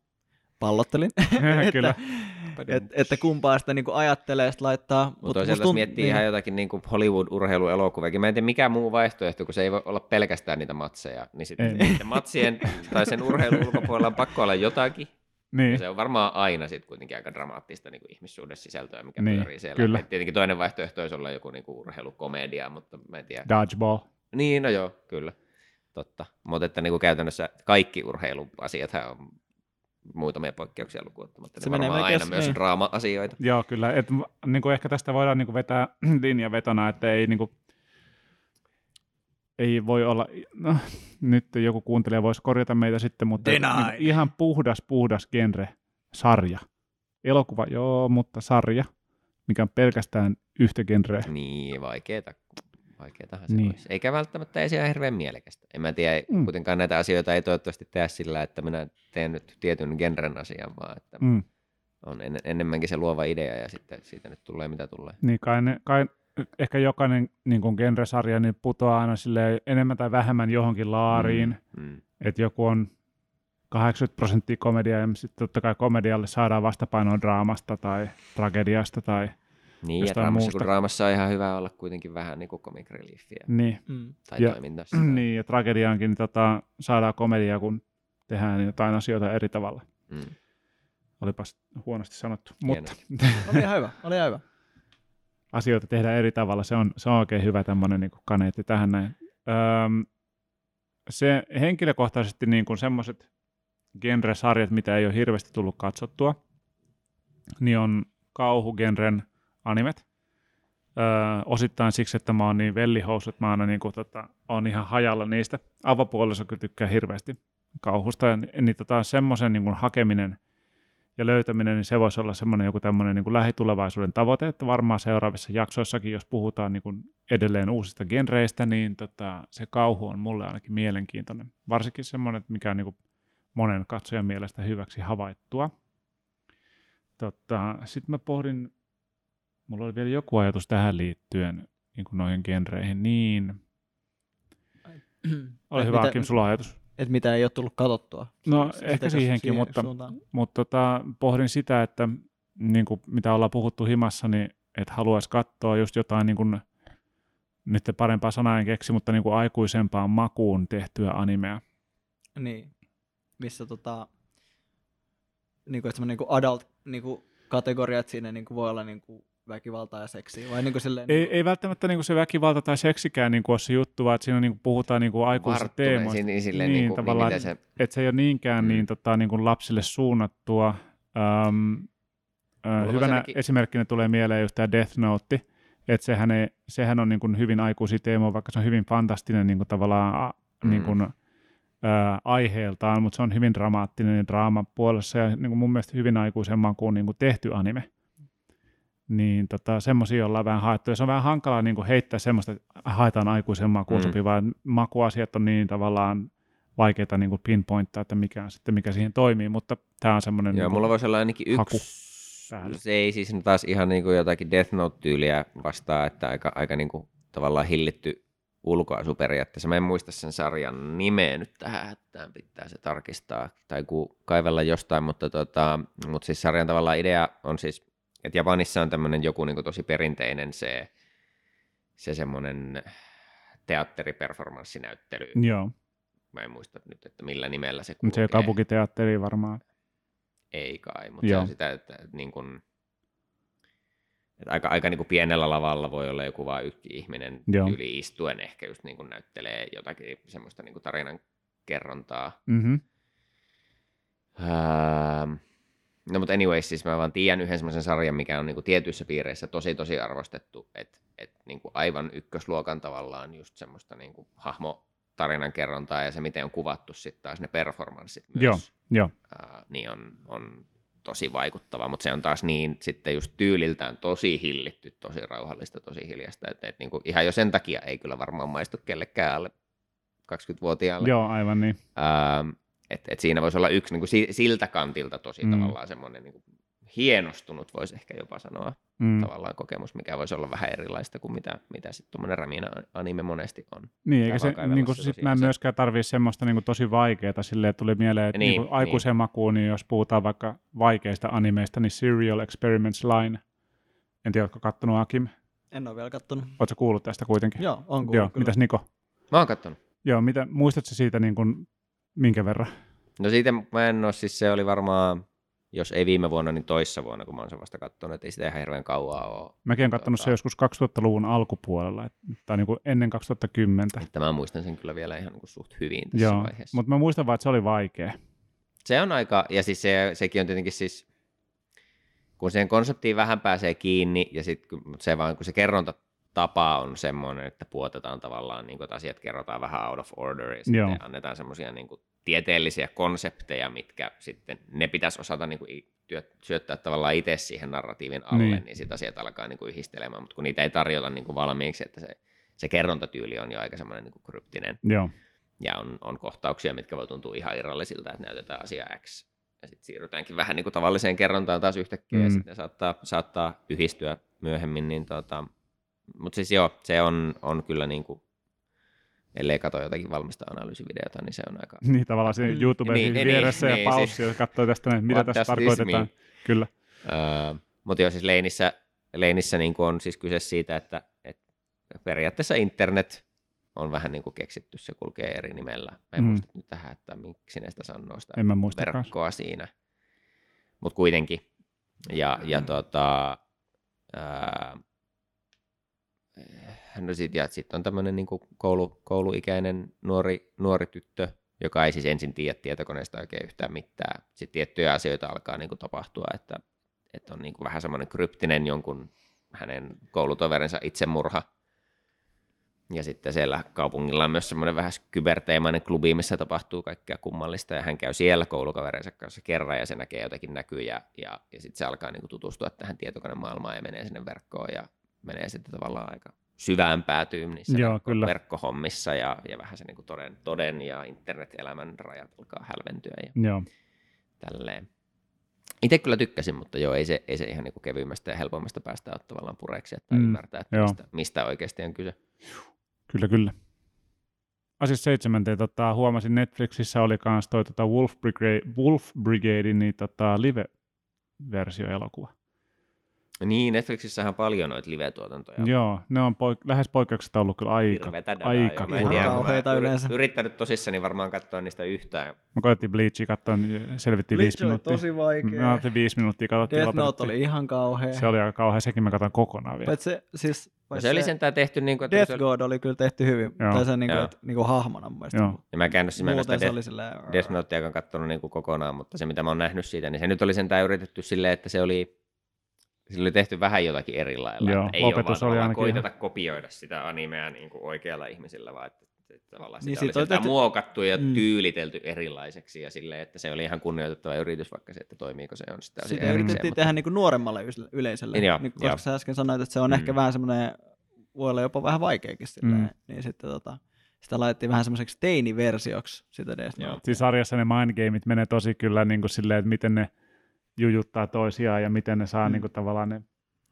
pallottelin, Kyllä. että, et, että kumpaa sitä niin kuin ajattelee, sit laittaa. Mutta Mut toisaalta tunt- miettii niin. ihan jotakin niin Hollywood-urheiluelokuviakin, mä en tiedä mikä muu vaihtoehto, kun se ei voi olla pelkästään niitä matseja, niin sitten Ei. niiden matsien tai sen urheilun ulkopuolella on pakko olla jotakin, ja niin, se on varmaan aina sitten kuitenkin aika dramaattista niin ihmissuhdesisältöä, mikä Niin, pyörii siellä. kyllä. Et tietenkin toinen vaihtoehto olisi olla joku niin urheilukomedia, mutta mä en tiedä. dodgeball. Niin, no joo, kyllä. Totta. Mutta että niin kuin käytännössä kaikki urheiluasiat on muutamia poikkeuksia lukuun ottamatta. Se Ne menee varmaan aina melkein- niin. myös draama-asioita. Joo, kyllä. Et, niin kuin ehkä tästä voidaan niin kuin vetää linjavetona, että ei, niin kuin, ei voi olla, no, nyt joku kuuntelija voisi korjata meitä sitten, mutta niin ihan puhdas, puhdas genre, sarja. Elokuva, joo, mutta sarja, mikä on pelkästään yhtä genreä. Niin, vaikeeta. Vaikeetahan se Niin. olisi. Eikä välttämättä ei ihan hirveän mielekästä. En mä tiedä, Mm. kuitenkaan näitä asioita ei toivottavasti tehdä sillä, että minä teen nyt tietyn genren asian, vaan että mm. On en, enemmänkin se luova idea ja sitten siitä nyt tulee mitä tulee. Niin kai, ne, kai ehkä jokainen niin kuin genre-sarja niin putoaa aina enemmän tai vähemmän johonkin laariin. Mm. Mm. että joku on 80 prosenttia komediaa ja sitten totta kai komedialle saadaan vastapainoa draamasta tai tragediasta tai Niin, ja draamassa, muusta. kun draamassa on ihan hyvä olla kuitenkin vähän niin kuin comic reliefiä niin, Mm. tai Ja- toiminnassa. niin ja tragediaankin tota, saadaan komediaa, kun tehdään jotain asioita eri tavalla. Mm. Olipas huonosti sanottu, mutta Oli ihan hyvä, oli ihan hyvä. asioita tehdään eri tavalla. Se on, se on oikein hyvä tämmöinen niin kaneetti tähän näin. Öm, se henkilökohtaisesti niin kuin semmoiset genresarjat, mitä ei ole hirveästi tullut katsottua, niin on kauhugenren animet. Öö, osittain siksi, että mä oon niin vellihousut, että mä aina niin kuin, tota, on ihan hajalla niistä. Avopuoliso kyllä tykkää hirveästi kauhusta, ja niin tota, semmoisen niin kuin hakeminen ja löytäminen, niin se voisi olla semmoinen joku tämmöinen niin lähitulevaisuuden tavoite, että varmaan seuraavissa jaksoissakin, jos puhutaan niin kuin edelleen uusista genreistä, niin tota, se kauhu on mulle ainakin mielenkiintoinen. Varsinkin semmoinen, mikä on niin kuin monen katsojan mielestä hyväksi havaittua. Tota, Sitten mä pohdin, mulla oli vielä joku ajatus tähän liittyen niin kuin noihin genreihin, niin... Ole hyvä, Mitä- Kim, sulla ajatus. Että mitä ei ole tullut katsottua. No S- ehkä siihenkin, siihen mutta, suuntaan? mutta tota, pohdin sitä, että niin kuin mitä ollaan puhuttu himassa, niin että haluaisi katsoa just jotain, niin kuin, nyt parempaa sanaa en keksi, mutta niin kuin aikuisempaan makuun tehtyä animea. Niin. Missä tota, niinku, että semmoinen niinku adult niinku, kategoria, että siinä niinku, voi olla niinku, väkivaltaa ja seksiä. Vai niinku silleen, Ei, niinku, ei välttämättä niin kuin se väkivalta tai seksikään niin kuin ole se juttu, vaan että siinä niin kuin puhutaan niin kuin aikuisista teemoista. Varttuneisiin, niin silleen Niin, niin, niin, niin miten se, että se ei ole niinkään Mm. niin, tota, niin kuin lapsille suunnattua. Öm, ö, hyvänä ainakin- esimerkkinä tulee mieleen just tämä Death Note, että sehän, ei, sehän on niin kuin hyvin aikuisia teemoja, vaikka se on hyvin fantastinen niin kuin tavallaan a, Mm. niin kuin, ö, aiheeltaan, mutta se on hyvin dramaattinen draama puolessa ja niin kuin mun mielestä hyvin aikuisen makuun niin kuin tehty anime. Niin tota, semmoisia ollaan vähän haettu. Ja se on vähän hankalaa niin kuin heittää semmoista, että haetaan aikuisen makuun Mm. sopivaa. Makuasiat on niin tavallaan vaikeita niin pinpointtaa, että mikä on sitten, mikä siihen toimii, mutta tämä on semmoinen... joo, niin mulla voisi olla ainakin haku yksi, päällä. se ei siis taas ihan niin kuin jotakin Death Note-tyyliä vastaa, että aika, aika niin kuin tavallaan hillitty ulkoasuperiaatteessa. Mä en muista sen sarjan nimeä nyt tähän, että pitää se tarkistaa tai ku, kaivella jostain, mutta, tota, mutta siis sarjan tavallaan idea on siis, että Japanissa on tämmöinen joku niin kuin tosi perinteinen se, se semmoinen teatteriperformanssinäyttely. Joo, Mä en muista nyt, että millä nimellä se mutta se kulkee. kaupunkiteatteri varmaan. Ei kai, mutta se Joo. on sitä, että, että, niin kuin, että aika, aika niin kuin pienellä lavalla voi olla joku vain yksi ihminen Joo. yli istuen ehkä just niin kuin näyttelee jotakin semmoista niin kuin tarinan kerrontaa. Mm-hmm. Ähm, no mutta anyways, siis mä vaan tiedän yhden semmoisen sarjan, mikä on niin kuin tietyissä piireissä tosi tosi arvostettu, että että niin kuin aivan ykkösluokan tavallaan just semmoista niin kuin hahmo tarinan kerrontaa ja se, miten on kuvattu sitten taas ne performanssit myös Joo, joo. ää, niin on, on tosi vaikuttava, mutta se on taas niin sitten just tyyliltään tosi hillitty, tosi rauhallista, tosi hiljasta, että et, niinku, ihan jo sen takia ei kyllä varmaan maistu kellekään alle 20-vuotiaalle. Joo, aivan niin. Ähm, et, et siinä voisi olla yksi niinku, si- siltä kantilta tosi Mm. tavallaan semmoinen niinku, hienostunut, voisi ehkä jopa sanoa, Mm. tavallaan kokemus, mikä voisi olla vähän erilaista kuin mitä, mitä sitten tuommoinen Räminä anime monesti on. Niin, eikä se, niin kuin, sit mä en myöskään tarvii semmoista niin kuin, tosi vaikeaa silleen, että tuli mieleen, että niin, Niin, niin kuin, aikuisen makuun, niin jos puhutaan vaikka vaikeista animeista, niin Serial Experiments Line. En tiedä, oletko kattonut Akim? En ole vielä kattonut. Oletko kuullut tästä kuitenkin? Joo, on kuullut Joo. kyllä. Mitäs Niko? Mä oon kattonut. Joo, mitä, muistatko siitä niin kuin, minkä verran? No siitä mä en ole, siis se oli varmaan, jos ei viime vuonna, niin toissa vuonna, kun mä oon sen vasta katsonut, että ei sitä ihan hirveän kauaa ole. Mäkin olen katsonut Tota- se joskus 2000-luvun alkupuolella, tai niin kuin ennen 2010. Että mä muistan sen kyllä vielä ihan niin kuin suht hyvin tässä Joo, vaiheessa. mutta mä muistan vaan, että se oli vaikea. Se on aika, ja siis se, sekin on tietenkin siis, kun siihen konseptiin vähän pääsee kiinni, ja sitten se vaan, kun se kerrontatapa on semmoinen, että puotetaan tavallaan, niin kuin, että asiat kerrotaan vähän out of order, ja sitten Joo. annetaan semmoisia niin kuin, tieteellisiä konsepteja, mitkä sitten, ne pitäisi osata niin kuin, syöttää tavallaan itse siihen narratiivin alle, Niin. niin, sitten asiat alkaa niin kuin, yhdistelemään, mutta kun niitä ei tarjota niin kuin, valmiiksi, että se, se kerrontatyyli on jo aika semmoinen niin kuin, kryptinen, Joo, ja on, on kohtauksia, mitkä voi tuntua ihan irrallisilta, että näytetään asia X, ja sitten siirrytäänkin vähän niin kuin tavalliseen kerrontaan taas yhtäkkiä, mm. ja sitten saattaa, saattaa yhdistyä myöhemmin, niin tota, mutta siis joo, se on, on kyllä niin kuin, ellei katso jotakin valmista analyysivideota, niin se on aika... niin tavallaan siinä Mm. YouTube Niin, niin, niin, vieressä ja niin, paussi siis- ja katsoo tästä, näin, mitä tässä tarkoitetaan. Kyllä. Öö, mutta joo, siis Leinissä, Leinissä niin kuin on siis kyse siitä, että, että periaatteessa internet on vähän niin kuin keksitty, se kulkee eri nimellä. Mä en Mm. mm. muista nyt tähän, että miksi ne sitä sanoo sitä En mä verkkoa siinä. Mutta kuitenkin. Ja, ja tota, ää, no sit, ja sitten on tämmöinen niin koulu, kouluikäinen nuori, nuori tyttö, joka ei siis ensin tiedä tietokoneesta oikein yhtään mitään. Sitten tiettyjä asioita alkaa niin kuin tapahtua, että, että on niin kuin vähän semmoinen kryptinen jonkun hänen koulutoverinsa itsemurha. Ja sitten siellä kaupungilla on myös semmoinen vähän kyberteemainen klubi, missä tapahtuu kaikkea kummallista, ja hän käy siellä koulukaverinsa kanssa kerran, ja se näkee jotakin näkyjä, ja, ja sitten se alkaa niin kuin tutustua tähän tietokonemaailmaan, ja menee sinne verkkoon, ja menee sitten tavallaan aika syvään päätyyn niissä Joo, verkko, kyllä. verkkohommissa, ja, ja vähän se niin kuin toden, toden ja internet-elämän rajat alkaa hälventyä, ja Joo. tälleen. Itse kyllä tykkäsin, mutta joo, ei se, ei se ihan niin kuin kevyimmästä ja helpommasta päästä ole tavallaan pureksi, että Mm, mm, ymmärtää, että joo. mistä, mistä oikeasti on kyse. Kyllä, kyllä. Asia seitsemänteen tota, huomasin Netflixissä oli kans toi tota Wolf, Brigade, Wolf Brigadein niin, tota, live-versio-elokuva. Niin, Netflixissähän on paljon noita live-tuotantoja. Joo, ne on poik- lähes poikkeuksetta ollut kyllä aika. Aika. Mä en tiedä, mä yrit- yleensä. yrittänyt tosissani varmaan katsoa niistä yhtään. Me koettiin Bleachia katsoa, niin selvittiin Bleach viisi oli minuuttia. tosi vaikea. Me oltiin viisi minuuttia, katsottiin Death Note oli ihan kauhea. Se oli aika kauhean, sekin mä katsoin kokonaan vielä. Se, siis, No paitsi se oli sentään tehty niin kuin, että Death se oli, God oli kyllä tehty hyvin. Joo. Tai se niinku, Joo. et, niinku hahmona mun mielestä. Joo. ja mä käännössä mä en sitä se oli Death, silleen... Death Noteakaan katsonut niin kuin kokonaan, mutta se mitä mä oon nähnyt siitä, niin se nyt oli sentään yritetty silleen, että se oli, sillä oli tehty vähän jotakin eri lailla. Joo, että ei ole vaan oli ainakin koiteta kopioida sitä animea niin kuin oikealla ihmisillä, vaan että, että tavallaan sitä Niin niin siitä oli tehty- muokattu ja Mm. tyylitelty erilaiseksi ja silleen, että se oli ihan kunnioitettava yritys, vaikka se, että toimiiko se on sitä Sitä erikseen, yritettiin mutta- tehdä niinku nuoremmalle ys- yleisölle. Joo, niin, koska joo. sä äsken sanoit, että se on Mm. ehkä vähän semmoinen, voi olla jopa vähän vaikeakin silleen. Mm. Niin sitten tota, sitä laitettiin vähän semmoiseksi teiniversioksi sitä Death Joo. Notea. Siis sarjassa ne mindgameit menee tosi kyllä niin kuin silleen, että miten ne jujuttaa toisiaan ja miten ne saa Mm. niin kuin tavallaan ne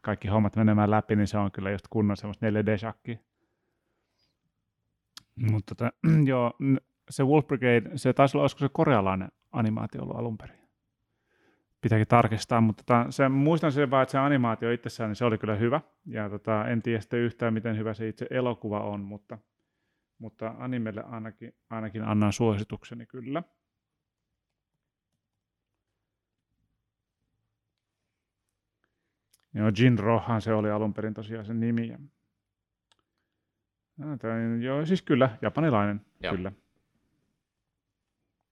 kaikki hommat menemään läpi, niin se on kyllä just kunnon semmoista 4D-shakkia. Mutta tota, joo, se Wolf Brigade, se taisi olla, olisiko se korealainen animaatio ollut alun perin. Pitääkin tarkistaa, mutta tota, se, muistan sen vaan, että se animaatio itsessään, niin se oli kyllä hyvä. Ja tota, en tiedä sitten yhtään, miten hyvä se itse elokuva on, mutta, mutta animelle ainakin, ainakin annan suositukseni kyllä. Joo, Jin Rohan se oli alun perin tosiaan sen nimi. Ja... Tää, joo, siis kyllä, japanilainen, Joo. kyllä.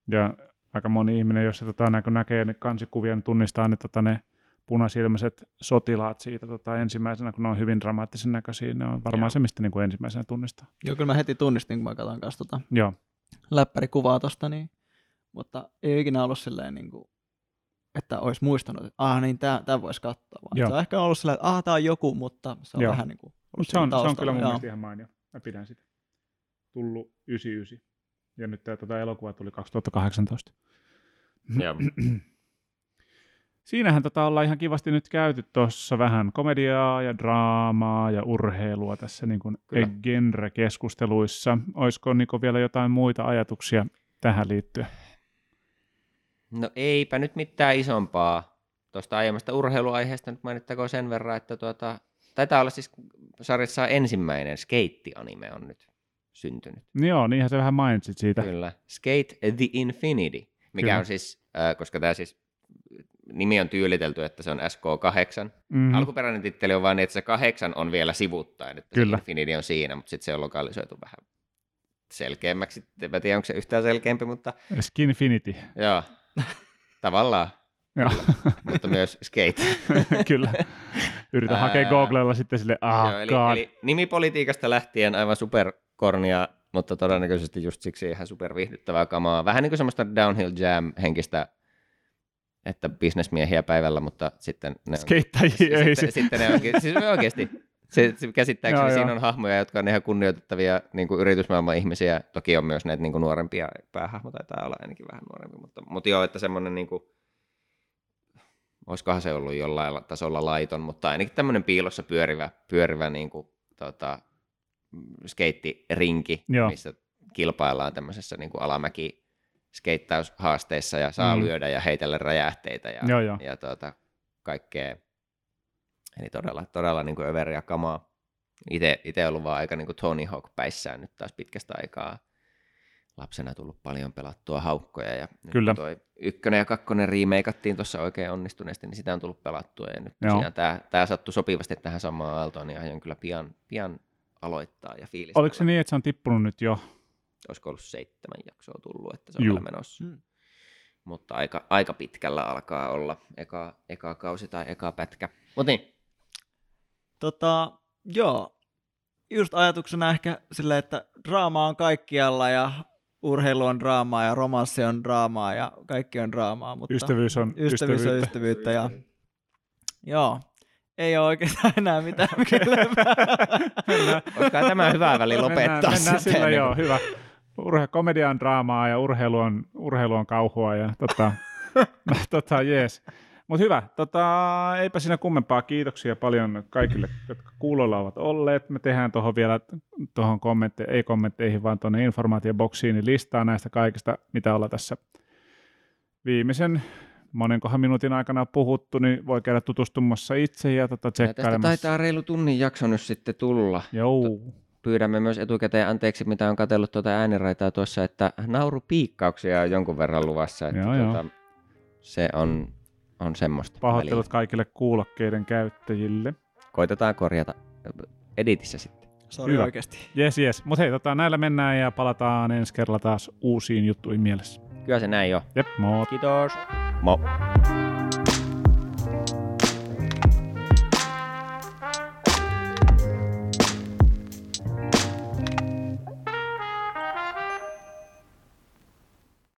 Ja aika moni ihminen, jos se tota, nä- kun näkee ne kansikuvia, niin tunnistaa ne, tota, ne punasilmäiset sotilaat siitä tota, ensimmäisenä, kun ne on hyvin dramaattisen näköisiä. Ne on varmaan Joo. se, mistä niin kuin ensimmäisenä tunnistaa. Joo, kyllä mä heti tunnistin, kun mä katsoin kanssa tota Joo, läppärikuvaa tosta, niin, mutta ei ikinä ollut silleen, niin kuin, että olisi muistanut, että ah niin, tää, tää voisi katsoa. Vaan se on ehkä ollut silleen, että ah, tää on joku, mutta se on Joo. vähän niin kuin ollut mutta se on, siinä se on taustalla. kyllä mun Joo. mielestä ihan mainio. Mä pidän sitä. Tullut 99. Ja nyt tämä tota, elokuva tuli 2018. Joo. Siinähän tota ollaan ihan kivasti nyt käyty tuossa vähän komediaa ja draamaa ja urheilua tässä niin kuin genre-keskusteluissa. Olisiko Niko vielä jotain muita ajatuksia tähän liittyen? No eipä nyt mitään isompaa. Tuosta aiemmasta urheiluaiheesta nyt mainittakoon sen verran, että tuota, taitaa olla siis sarjassa ensimmäinen skeitti-anime on nyt syntynyt. Joo, niinhän se vähän mainitsit siitä. Kyllä. Skate the Infinity, mikä Kyllä. on siis, äh, koska tämä siis nimi on tyylitelty, että se on SK8. Mm, Mm. Alkuperäinen titteli on vain niin, että se kahdeksan on vielä sivuttaen, että Kyllä. Infinity on siinä, mutta sitten se on lokalisoitu vähän selkeämmäksi. En tiedä, onko se yhtään selkeämpi, mutta Skinfinity. joo, tavallaan, Joo, mutta myös skate. kyllä. Yritän hakea Googlella sitten sille, ah, Joo, eli, God. eli nimipolitiikasta lähtien aivan superkornia, mutta todennäköisesti just siksi ihan superviihdyttävää kamaa. Vähän niin kuin semmoista downhill jam henkistä, että bisnesmiehiä päivällä, mutta sitten ne on, Skeittajia ei sitten, sitten ne onkin, siis oikeasti. Se, se käsittääkseni Joo, siinä joo. on hahmoja, jotka on ihan kunnioitettavia niin kuin yritysmaailman ihmisiä. Toki on myös näitä niin kuin nuorempia, päähahmo taitaa olla ainakin vähän nuorempi, mutta, mutta joo, että semmoinen niin kuin, olisikohan se ollut jollain la- tasolla laiton, mutta ainakin tämmöinen piilossa pyörivä, pyörivä niin kuin, tota, skeittirinki, Joo. missä kilpaillaan tämmöisessä niin kuin alamäki skeittaushaasteissa ja saa mm. lyödä ja heitellä räjähteitä ja, Joo, joo. ja tuota, kaikkea. Eli todella, todella niin kuin överiä kamaa. Itse ollut vaan aika niin kuin Tony Hawk päissään nyt taas pitkästä aikaa. lapsena tullut paljon pelattua haukkoja. Ja nyt Kyllä. toi ykkönen ja kakkonen remakeattiin tuossa oikein onnistuneesti, niin sitä on tullut pelattua. Ja nyt tämä, tämä sattui sopivasti tähän samaan aaltoon, niin aion kyllä pian, pian aloittaa ja fiilistellä. Oliko se niin, että se on tippunut nyt jo? Olisiko ollut seitsemän jaksoa tullut, että se on vielä menossa. Mm. Mutta aika, aika pitkällä alkaa olla eka, eka kausi tai eka pätkä. Mutta niin, Tota, joo. Just ajatuksena ehkä silleen, että draama on kaikkialla ja urheilu on draamaa ja romanssi on draamaa ja kaikki on draamaa. Mutta Ystävyys on ystävyys on ystävyyttä. ystävyyttä ja joo. Ei ole oikeastaan enää mitään olisikohan tämä hyvä väli lopettaa mennään, mennään sitten sillä, joo, hyvä. Urhe, komedia on draamaa ja urheilu on, urheilu on kauhua ja tota, tota jees. Mutta hyvä, tota, eipä siinä kummempaa. Kiitoksia paljon kaikille, jotka kuulolla ovat olleet. Me tehdään tuohon vielä tuohon kommentte- ei kommentteihin, vaan tuonne informaatioboksiin niin listaa näistä kaikista, mitä ollaan tässä viimeisen monenkohan minuutin aikana puhuttu, niin voi käydä tutustumassa itse ja tota Ja tästä tsekkailemassa. taitaa reilu tunnin jakso nyt sitten tulla. Joo, Pyydämme myös etukäteen anteeksi, mitä on katsellut tuota ääniraitaa tuossa, että naurupiikkauksia on jonkun verran luvassa. Että Joo, joo. tuota, se on, on semmoista. pahoittelut välillä. kaikille kuulokkeiden käyttäjille. Koitetaan korjata editissä sitten. Sori Hyvä. oikeasti. Jes, jes. Mutta hei, tota, näillä mennään ja palataan ensi kerralla taas uusiin juttuihin mielessä. Kyllä se näin jo. Jep, moi. Kiitos. Mo.